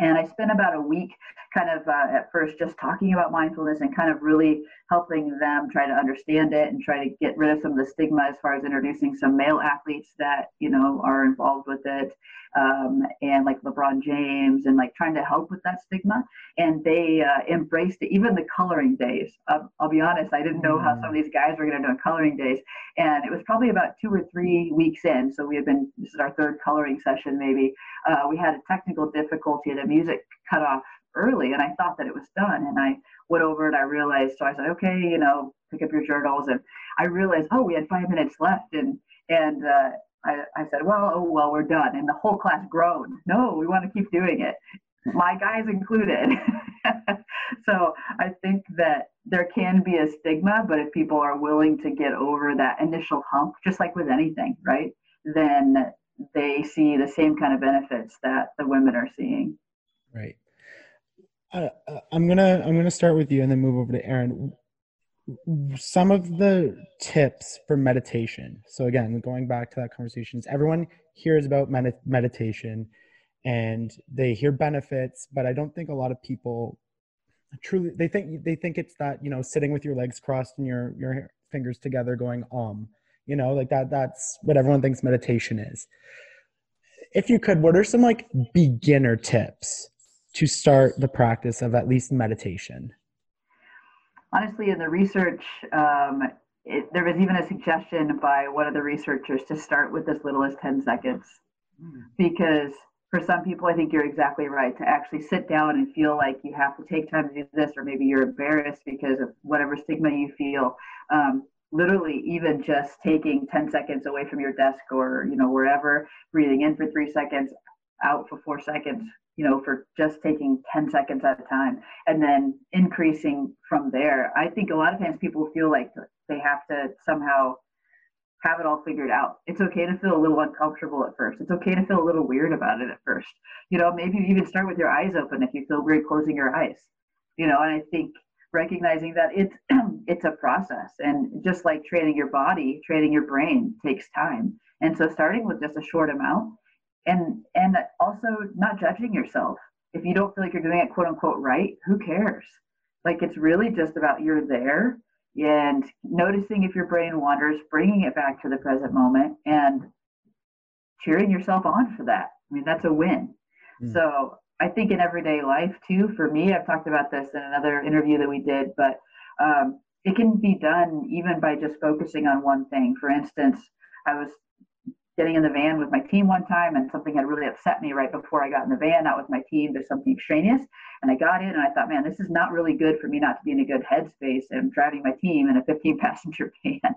D: And I spent about a week kind of uh, at first just talking about mindfulness and kind of really helping them try to understand it and try to get rid of some of the stigma as far as introducing some male athletes that you know are involved with it um, and like lebron james and like trying to help with that stigma. And they uh, embraced it even the coloring days. I'll, I'll be honest i didn't know how some of these guys were going to do coloring days. And it was probably about two or three weeks in. So we had been this is our third coloring session maybe uh, we had a technical difficulty the music cut off early and I thought that it was done. And I went over and I realized, so I said, okay, you know, pick up your journals. And I realized, oh, we had five minutes left. And, and, uh, I, I said, well, oh, well, we're done. And the whole class groaned. No, we want to keep doing it. My guys included. so I think that there can be a stigma, but if people are willing to get over that initial hump, just like with anything, right, then they see the same kind of benefits that the women are seeing.
C: Right. Uh, I'm gonna I'm gonna start with you and then move over to Erin. Some of the tips for meditation. So again, going back to that conversation, is everyone hears about med- meditation and they hear benefits, but I don't think a lot of people truly they think they think it's that you know sitting with your legs crossed and your your fingers together going um you know like that that's what everyone thinks meditation is if you could what are some like beginner tips to start the practice of at least meditation?
D: Honestly, in the research, um, it, there was even a suggestion by one of the researchers to start with as little as 10 seconds. Mm. Because for some people, I think you're exactly right to actually sit down and feel like you have to take time to do this, or maybe you're embarrassed because of whatever stigma you feel. Um, literally, even just taking 10 seconds away from your desk or you know wherever, breathing in for three seconds, out for four seconds, you know, for just taking 10 seconds at a time and then increasing from there. I think a lot of times people feel like they have to somehow have it all figured out. It's okay to feel a little uncomfortable at first. It's okay to feel a little weird about it at first. You know, maybe even start with your eyes open if you feel weird closing your eyes. You know, and I think recognizing that it's it's a process. And just like training your body, training your brain takes time. And so starting with just a short amount and and also not judging yourself. If you don't feel like you're doing it quote unquote right who cares? Like it's really just about you're there and noticing if your brain wanders bringing it back to the present moment and cheering yourself on for that. I mean that's a win. Mm. so i think in everyday life too for me i've talked about this in another interview that we did but um, it can be done even by just focusing on one thing for instance i was getting in the van with my team one time and something had really upset me right before I got in the van, not with my team, there's something extraneous. And I got in and I thought, man, this is not really good for me not to be in a good headspace. And driving my team in a 15 passenger van.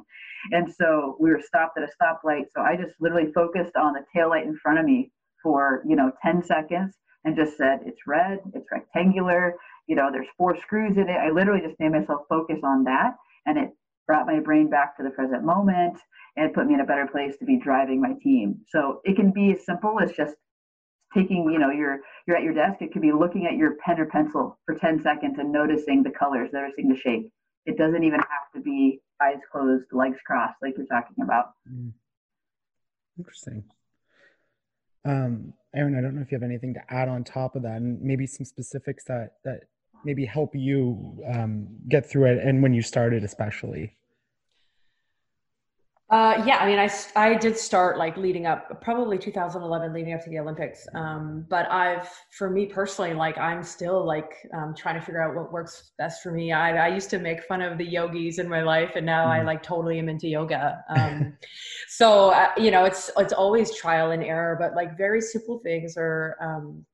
D: And so we were stopped at a stoplight. So I just literally focused on the tail light in front of me for, you know, 10 seconds and just said, it's red, it's rectangular, you know, there's four screws in it. I literally just made myself focus on that. And it brought my brain back to the present moment and put me in a better place to be driving my team. So it can be as simple as just taking, you know, you're you're at your desk. It could be looking at your pen or pencil for 10 seconds and noticing the colors, noticing the shape. It doesn't even have to be eyes closed, legs crossed, like you're talking about. Mm.
C: Interesting. Um, Erin, I don't know if you have anything to add on top of that, and maybe some specifics that that maybe help you um, get through it, and when you started, especially.
E: Uh, yeah, I mean, I, I did start like leading up, probably 2011, leading up to the Olympics. Um, but I've, for me personally, like I'm still like um, trying to figure out what works best for me. I, I used to make fun of the yogis in my life, and now mm. I like totally am into yoga. Um, so uh, you know, it's it's always trial and error, but like very simple things are. Um,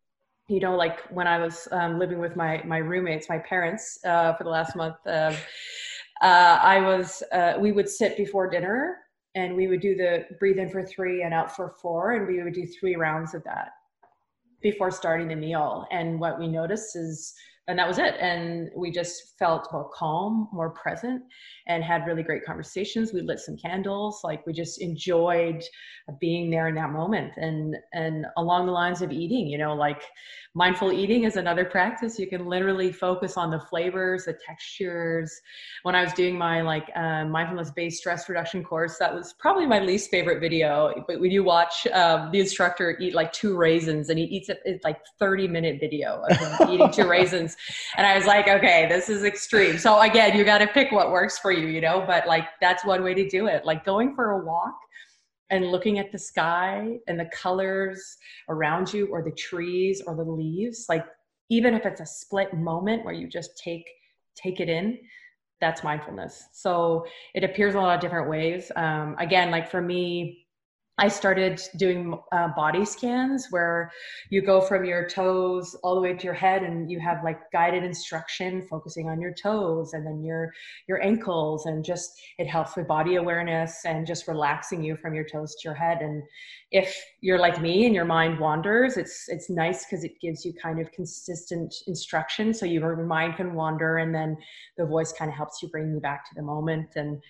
E: you know, like when I was um, living with my my roommates, my parents, uh, for the last month, uh, uh, I was, uh, we would sit before dinner and we would do the breathe in for three and out for four and we would do three rounds of that before starting the meal. And what we noticed is and that was it. And we just felt more calm more present and had really great conversations. We lit some candles like we just enjoyed being there in that moment and and along the lines of eating you know like mindful eating is another practice. You can literally focus on the flavors the textures. When i was doing my like uh, mindfulness based stress reduction course that was probably my least favorite video. But when you watch um, the instructor eat like two raisins and he eats it it's like 30 minute video of him eating two raisins and i was like okay this is extreme. So again you got to pick what works for you you know but like that's one way to do it. Like going for a walk and looking at the sky and the colors around you or the trees or the leaves like even if it's a split moment where you just take take it in that's mindfulness. So it appears a lot of different ways. Um, again like for me I started doing uh, body scans where you go from your toes all the way to your head, and you have like guided instruction focusing on your toes and then your your ankles, and just it helps with body awareness and just relaxing you from your toes to your head. And if you're like me and your mind wanders, it's it's nice because it gives you kind of consistent instruction, so your mind can wander, and then the voice kind of helps you bring you back to the moment and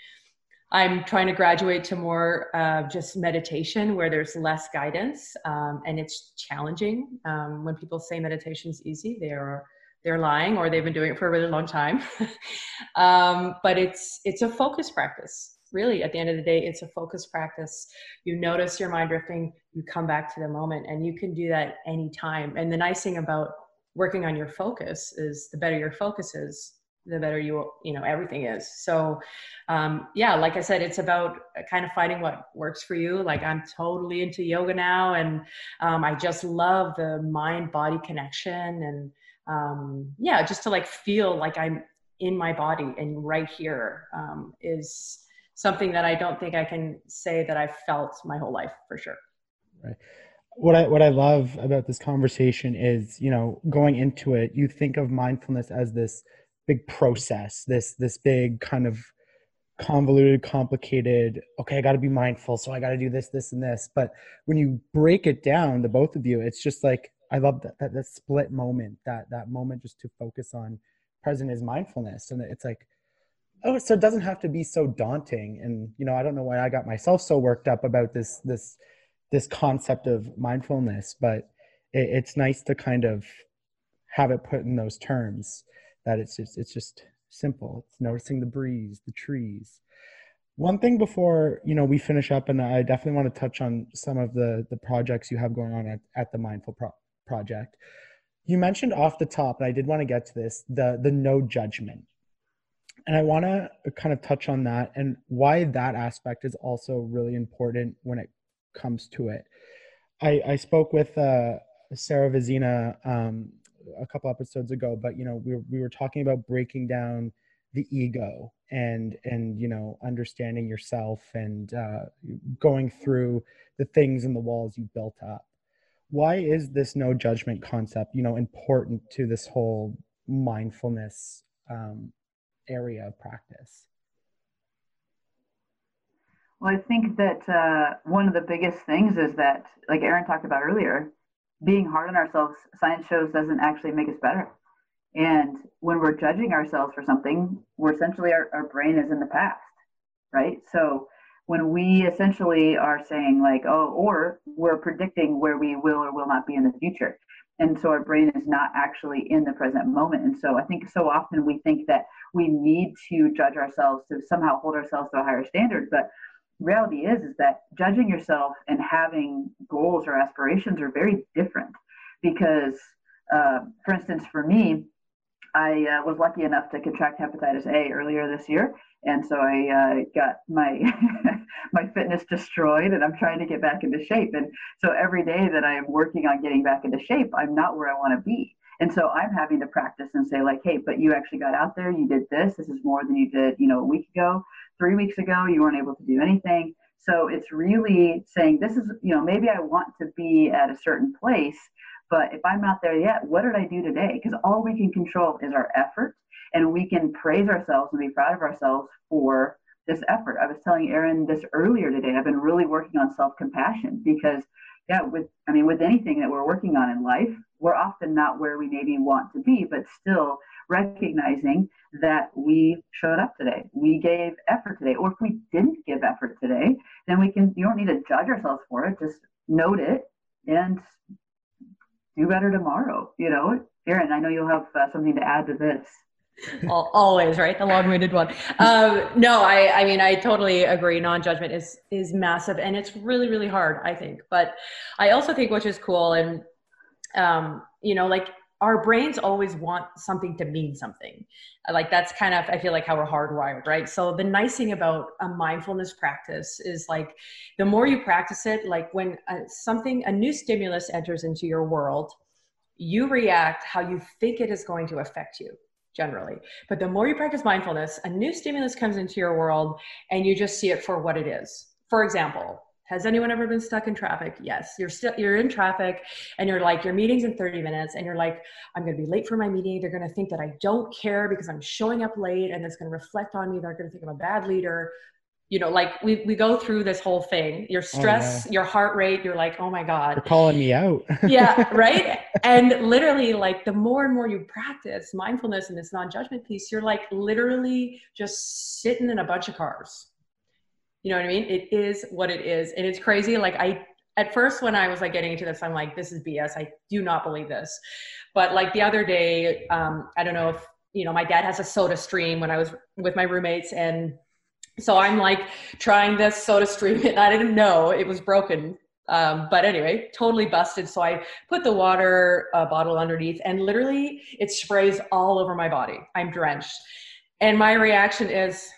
E: I'm trying to graduate to more uh, just meditation where there's less guidance um, and it's challenging. Um, when people say meditation is easy, they're they're lying or they've been doing it for a really long time. um, but it's it's a focus practice. Really, at the end of the day, it's a focus practice. You notice your mind drifting, you come back to the moment, and you can do that anytime. And the nice thing about working on your focus is the better your focus is, the better you you know everything is. So um, yeah like i said it's about kind of finding what works for you. Like i'm totally into yoga now and um, i just love the mind body connection and um, yeah just to like feel like i'm in my body and right here um, is something that i don't think i can say that i've felt my whole life for sure.
C: Right. What I what I love about this conversation is, you know, going into it, you think of mindfulness as this big process this this big kind of convoluted complicated okay i got to be mindful so i got to do this this and this. But when you break it down the both of you it's just like i love that, that that split moment that that moment just to focus on present is mindfulness. And it's like oh so it doesn't have to be so daunting. And you know i don't know why i got myself so worked up about this this this concept of mindfulness but it, it's nice to kind of have it put in those terms that it's just it's just simple. It's noticing the breeze the trees. One thing before you know we finish up and i definitely want to touch on some of the the projects you have going on at, at the mindful Pro- project. You mentioned off the top and i did want to get to this the the no judgment. And i want to kind of touch on that and why that aspect is also really important when it comes to it. I i spoke with uh sarah vizina um, a couple episodes ago, but you know, we were, we were talking about breaking down the ego and and you know understanding yourself and uh, going through the things and the walls you built up. Why is this no judgment concept you know important to this whole mindfulness um, area of practice?
D: Well i think that uh, one of the biggest things is that like erin talked about earlier being hard on ourselves, science shows doesn't actually make us better. And when we're judging ourselves for something, we're essentially our, our brain is in the past, right? So when we essentially are saying like, oh, or we're predicting where we will or will not be in the future. And so our brain is not actually in the present moment. And so I think so often we think that we need to judge ourselves to somehow hold ourselves to a higher standard. But reality is is that judging yourself and having goals or aspirations are very different because uh, for instance for me I uh, was lucky enough to contract hepatitis A earlier this year, and so I uh, got my my fitness destroyed, and I'm trying to get back into shape. And so every day that I am working on getting back into shape, I'm not where I want to be. And so I'm having to practice and say like, hey, but you actually got out there, you did this. This is more than you did, you know, a week ago, three weeks ago. You weren't able to do anything. So it's really saying this is, you know, maybe I want to be at a certain place but if I'm not there yet, what did I do today? Because all we can control is our effort, and we can praise ourselves and be proud of ourselves for this effort. I was telling Erin this earlier today. I've been really working on self compassion because, yeah, with I mean, with anything that we're working on in life, we're often not where we maybe want to be, but still recognizing that we showed up today. We gave effort today. Or if we didn't give effort today, then we can, you don't need to judge ourselves for it. Just note it and do better tomorrow. You know, Erin, I know you'll have uh, something to add to this.
E: Always right? The long-winded one. Um, no i i mean i totally agree. Non-judgment is is massive and it's really really hard i think. But i also think which is cool and um, you know like our brains always want something to mean something. Like that's kind of i feel like how we're hardwired right? So the nice thing about a mindfulness practice is like the more you practice it like when a, uh, something a new stimulus enters into your world you react how you think it is going to affect you generally but the more you practice mindfulness a new stimulus comes into your world and you just see it for what it is for example has anyone ever been stuck in traffic? Yes. You're still you're in traffic and you're like your meeting's in 30 minutes and you're like I'm going to be late for my meeting. They're going to think that I don't care because I'm showing up late and it's going to reflect on me. They're going to think I'm a bad leader. You know, like we we go through this whole thing. Your stress, oh, yeah. your heart rate, you're like, "Oh my god."
C: You're calling me out.
E: yeah, right? And literally like the more and more you practice mindfulness and this non-judgment piece, you're like literally just sitting in a bunch of cars you know what I mean? It is what it is. And it's crazy. Like I at first when I was like getting into this, I'm like, this is BS. I do not believe this. But like the other day, um, I don't know if you know, my dad has a soda stream when I was with my roommates and so I'm like trying this soda stream and I didn't know it was broken. Um, but anyway, totally busted. So I put the water uh, bottle underneath and literally it sprays all over my body. I'm drenched. And my reaction is,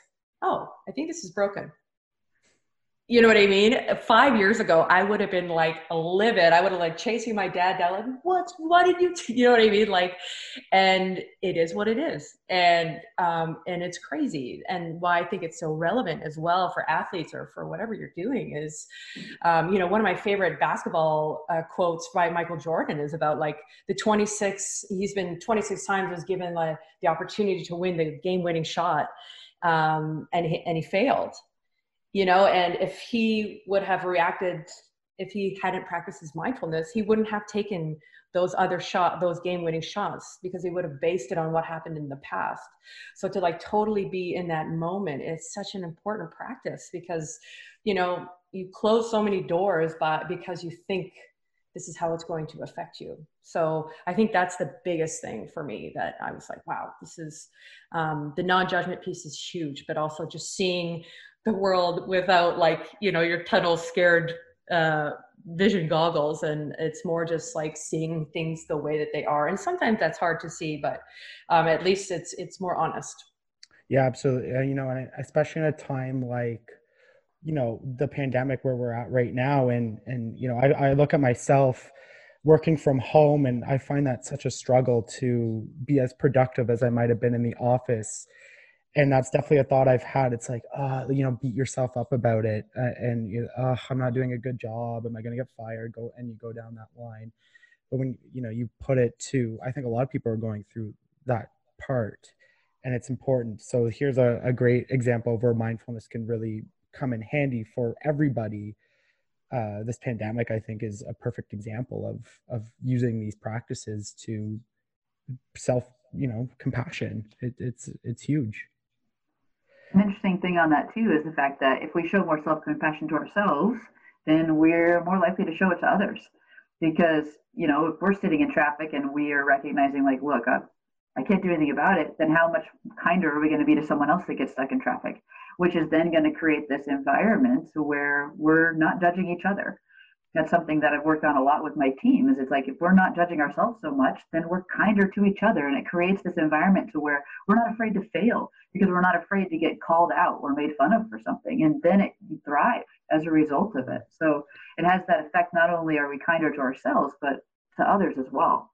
E: oh, I think this is broken you know what I mean? Five years ago, I would have been like livid. I would have like chasing my dad down, like, what? Why did you? T-? You know what I mean? Like, and it is what it is, and um, and it's crazy. And why I think it's so relevant as well for athletes or for whatever you're doing is, um, you know, one of my favorite basketball uh, quotes by Michael Jordan is about like the 26. He's been 26 times was given like the opportunity to win the game-winning shot, um, and he, and he failed you know and if he would have reacted if he hadn't practiced his mindfulness he wouldn't have taken those other shot those game winning shots because he would have based it on what happened in the past. So to like totally be in that moment is such an important practice because you know you close so many doors but because you think this is how it's going to affect you. So i think that's the biggest thing for me that i was like wow this is um, the non-judgment piece is huge but also just seeing the world without like you know your tunnel scared uh, vision goggles and it's more just like seeing things the way that they are. And sometimes that's hard to see but um, at least it's it's more honest.
C: Yeah absolutely. Uh, you know and especially in a time like you know the pandemic where we're at right now and and you know I, I look at myself working from home and i find that such a struggle to be as productive as i might have been in the office and that's definitely a thought I've had. It's like, uh, you know, beat yourself up about it, uh, and you, uh, I'm not doing a good job. Am I going to get fired? Go and you go down that line. But when you know you put it to, I think a lot of people are going through that part, and it's important. So here's a, a great example of where mindfulness can really come in handy for everybody. Uh, this pandemic, I think, is a perfect example of of using these practices to self you know compassion it, it's it's huge
D: an interesting thing on that too is the fact that if we show more self-compassion to ourselves then we're more likely to show it to others. Because you know if we're sitting in traffic and we are recognizing like look I, I can't do anything about it then how much kinder are we going to be to someone else that gets stuck in traffic? Which is then going to create this environment where we're not judging each other that's something that I've worked on a lot with my team is it's like if we're not judging ourselves so much, then we're kinder to each other and it creates this environment to where we're not afraid to fail because we're not afraid to get called out or made fun of for something and then it you thrive as a result of it. So it has that effect not only are we kinder to ourselves but to others as well.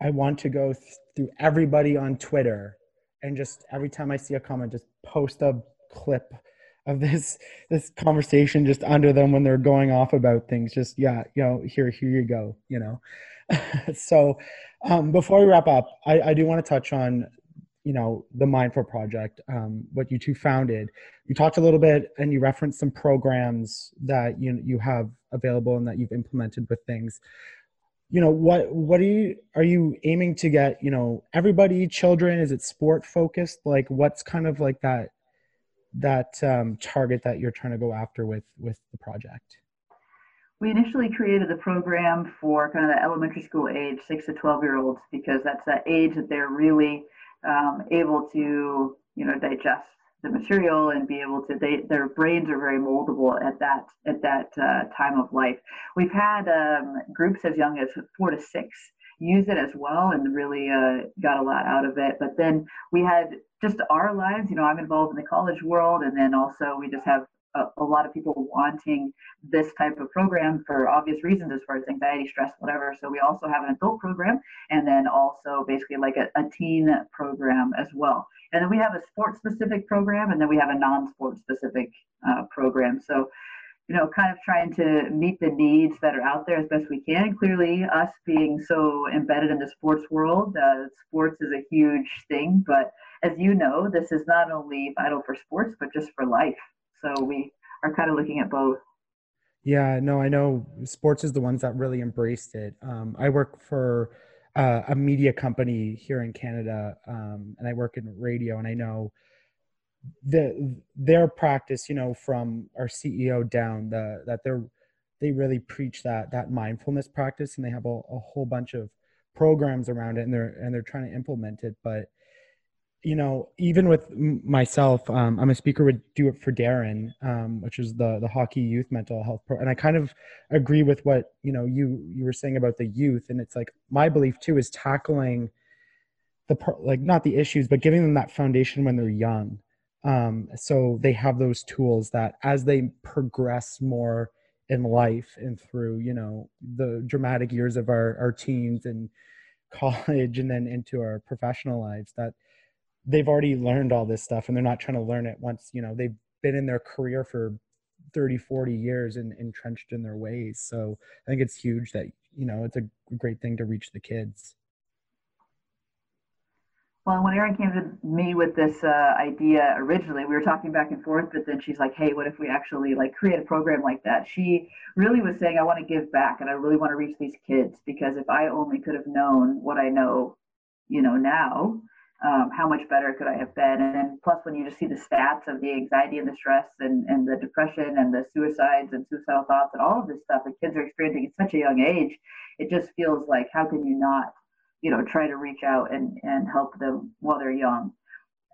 C: I want to go th- through everybody on Twitter and just every time I see a comment just post a clip of this this conversation just under them when they're going off about things. Just yeah you know here here you go you know. So um, before we wrap up I, I do want to touch on you know the mindful project um, what you two founded. You talked a little bit and you referenced some programs that you you have available and that you've implemented with things. You know what what are you are you aiming to get you know everybody children? Is it sport focused like what's kind of like that that um, target that you're trying to go after with with the project?
D: We initially created the program for kind of the elementary school age, six to 12 year olds, because that's that age that they're really um, able to, you know, digest the material and be able to. They, their brains are very moldable at that at that uh, time of life. We've had um, groups as young as four to six use it as well and really uh, got a lot out of it. But then we had just our lives. You know, I'm involved in the college world, and then also we just have a, a, lot of people wanting this type of program for obvious reasons as far as anxiety, stress, whatever. So we also have an adult program, and then also basically like a, a teen program as well. And then we have a sports specific program, and then we have a non sports specific uh, program. So you know, kind of trying to meet the needs that are out there as best we can. Clearly, us being so embedded in the sports world, uh, sports is a huge thing, but as you know, this is not only vital for sports, but just for life. So we are kind of looking at both.
C: Yeah, no, I know sports is the ones that really embraced it. Um, I work for uh, a media company here in Canada, um, and I work in radio, and I know the their practice, you know, from our CEO down, the that they're they really preach that that mindfulness practice, and they have a, a whole bunch of programs around it, and they're and they're trying to implement it, but you know, even with myself, um, I'm a speaker with Do It for Daron, um, which is the the hockey youth mental health pro, and I kind of agree with what you know you you were saying about the youth, and it's like my belief too is tackling the like not the issues, but giving them that foundation when they're young, um, so they have those tools that as they progress more in life and through you know the dramatic years of our our teens and college and then into our professional lives that they've already learned all this stuff and they're not trying to learn it once you know they've been in their career for 30 40 years and entrenched in their ways. So i think it's huge that you know it's a great thing to reach the kids
D: well when erin came to me with this uh, idea originally we were talking back and forth but then she's like hey what if we actually like create a program like that she really was saying i want to give back and i really want to reach these kids because if i only could have known what i know you know now um, how much better could I have been? And then plus when you just see the stats of the anxiety and the stress and, and the depression and the suicides and suicidal thoughts and all of this stuff that kids are experiencing at such a young age, it just feels like how can you not, you know, try to reach out and, and help them while they're young.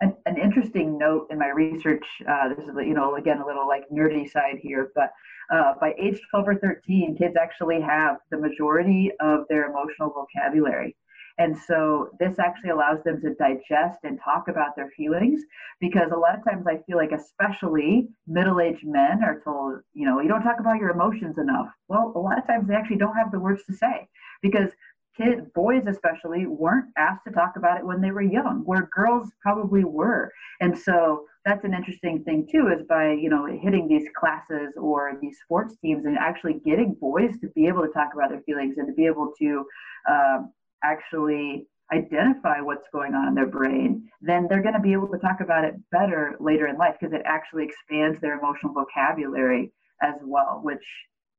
D: An, an interesting note in my research, uh, this is, you know, again, a little like nerdy side here, but uh, by age 12 or 13, kids actually have the majority of their emotional vocabulary. And so this actually allows them to digest and talk about their feelings because a lot of times I feel like, especially middle aged men are told, you know, you don't talk about your emotions enough. Well, a lot of times they actually don't have the words to say because kids, boys especially, weren't asked to talk about it when they were young, where girls probably were. And so that's an interesting thing too, is by you know hitting these classes or these sports teams and actually getting boys to be able to talk about their feelings and to be able to um, actually identify what's going on in their brain, then they're going to be able to talk about it better later in life because it actually expands their emotional vocabulary as well, which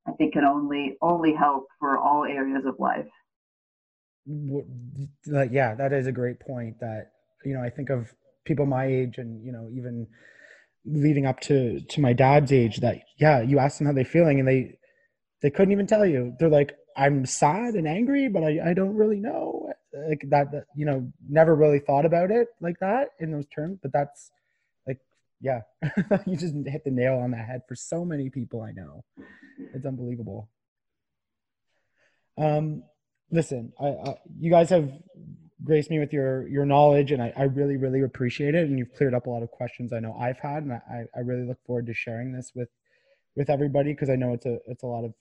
D: I think can only only help for all areas of life.
C: Like yeah that is a great point that you know i think of people my age and you know even leading up to to my dad's age that yeah you ask them how they're feeling and they they couldn't even tell you. They're like i'm sad and angry but i i don't really know. Like that, that you know never really thought about it like that in those terms but that's like yeah you just hit the nail on the head for so many people i know. It's unbelievable. Um listen I, I you guys have graced me with your your knowledge and I, I really really appreciate it and you've cleared up a lot of questions i know i've had and i, I really look forward to sharing this with with everybody because i know it's a it's a lot of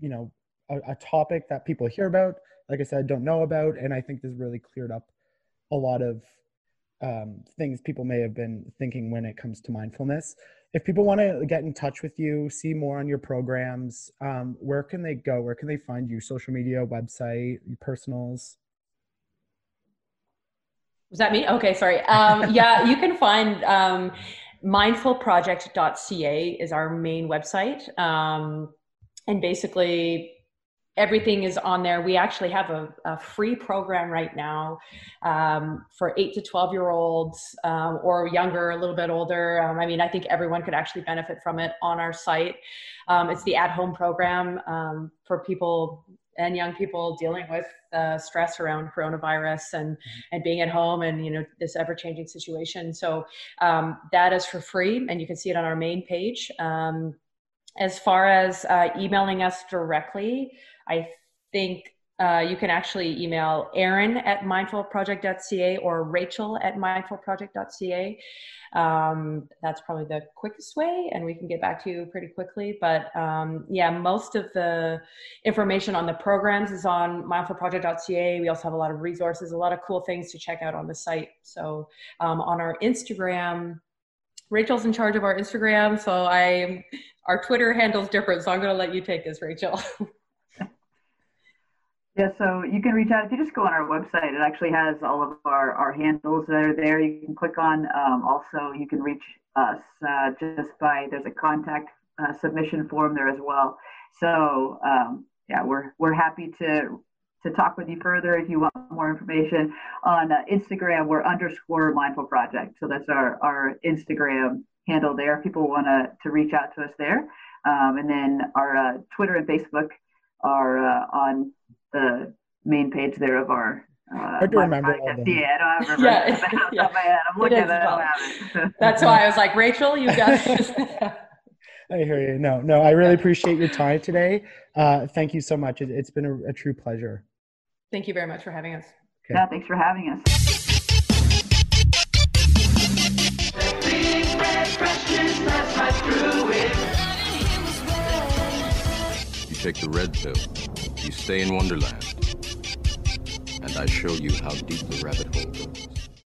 C: you know a, a topic that people hear about like i said don't know about and i think this really cleared up a lot of um, things people may have been thinking when it comes to mindfulness if people want to get in touch with you see more on your programs um, where can they go where can they find you social media website personals
E: was that me? Okay, sorry. Um, yeah, you can find um, mindfulproject.ca is our main website. Um, and basically, everything is on there. We actually have a, a free program right now um, for eight to 12 year olds um, or younger, a little bit older. Um, I mean, I think everyone could actually benefit from it on our site. Um, it's the at home program um, for people and young people dealing with uh, stress around coronavirus and mm-hmm. and being at home and you know this ever changing situation. So um, that is for free, and you can see it on our main page. Um, as far as uh, emailing us directly, I think uh, you can actually email Erin at mindfulproject.ca or Rachel at mindfulproject.ca. Um, that's probably the quickest way, and we can get back to you pretty quickly. But um, yeah, most of the information on the programs is on mindfulproject.ca. We also have a lot of resources, a lot of cool things to check out on the site. So um, on our Instagram, Rachel's in charge of our Instagram, so I our Twitter handle's different. So I'm going to let you take this, Rachel.
D: Yeah, so you can reach out if you just go on our website. It actually has all of our, our handles that are there. You can click on. Um, also, you can reach us uh, just by there's a contact uh, submission form there as well. So um, yeah, we're we're happy to to talk with you further if you want more information on uh, Instagram. We're underscore mindful project. So that's our our Instagram handle there. People want to to reach out to us there, um, and then our uh, Twitter and Facebook are uh, on the main page there of our. Uh,
C: I do remember all them.
D: Yeah, I don't remember yeah, yeah. my head. I'm looking at it.
E: That's why I was like, Rachel, you got
C: I hear you. No, no, I really appreciate your time today. Uh, thank you so much. It, has been a, a, true pleasure.
E: Thank you very much for having us.
D: Okay. Yeah, thanks for having us.
A: You take the red pill you stay in Wonderland, and I show you how deep the rabbit hole goes.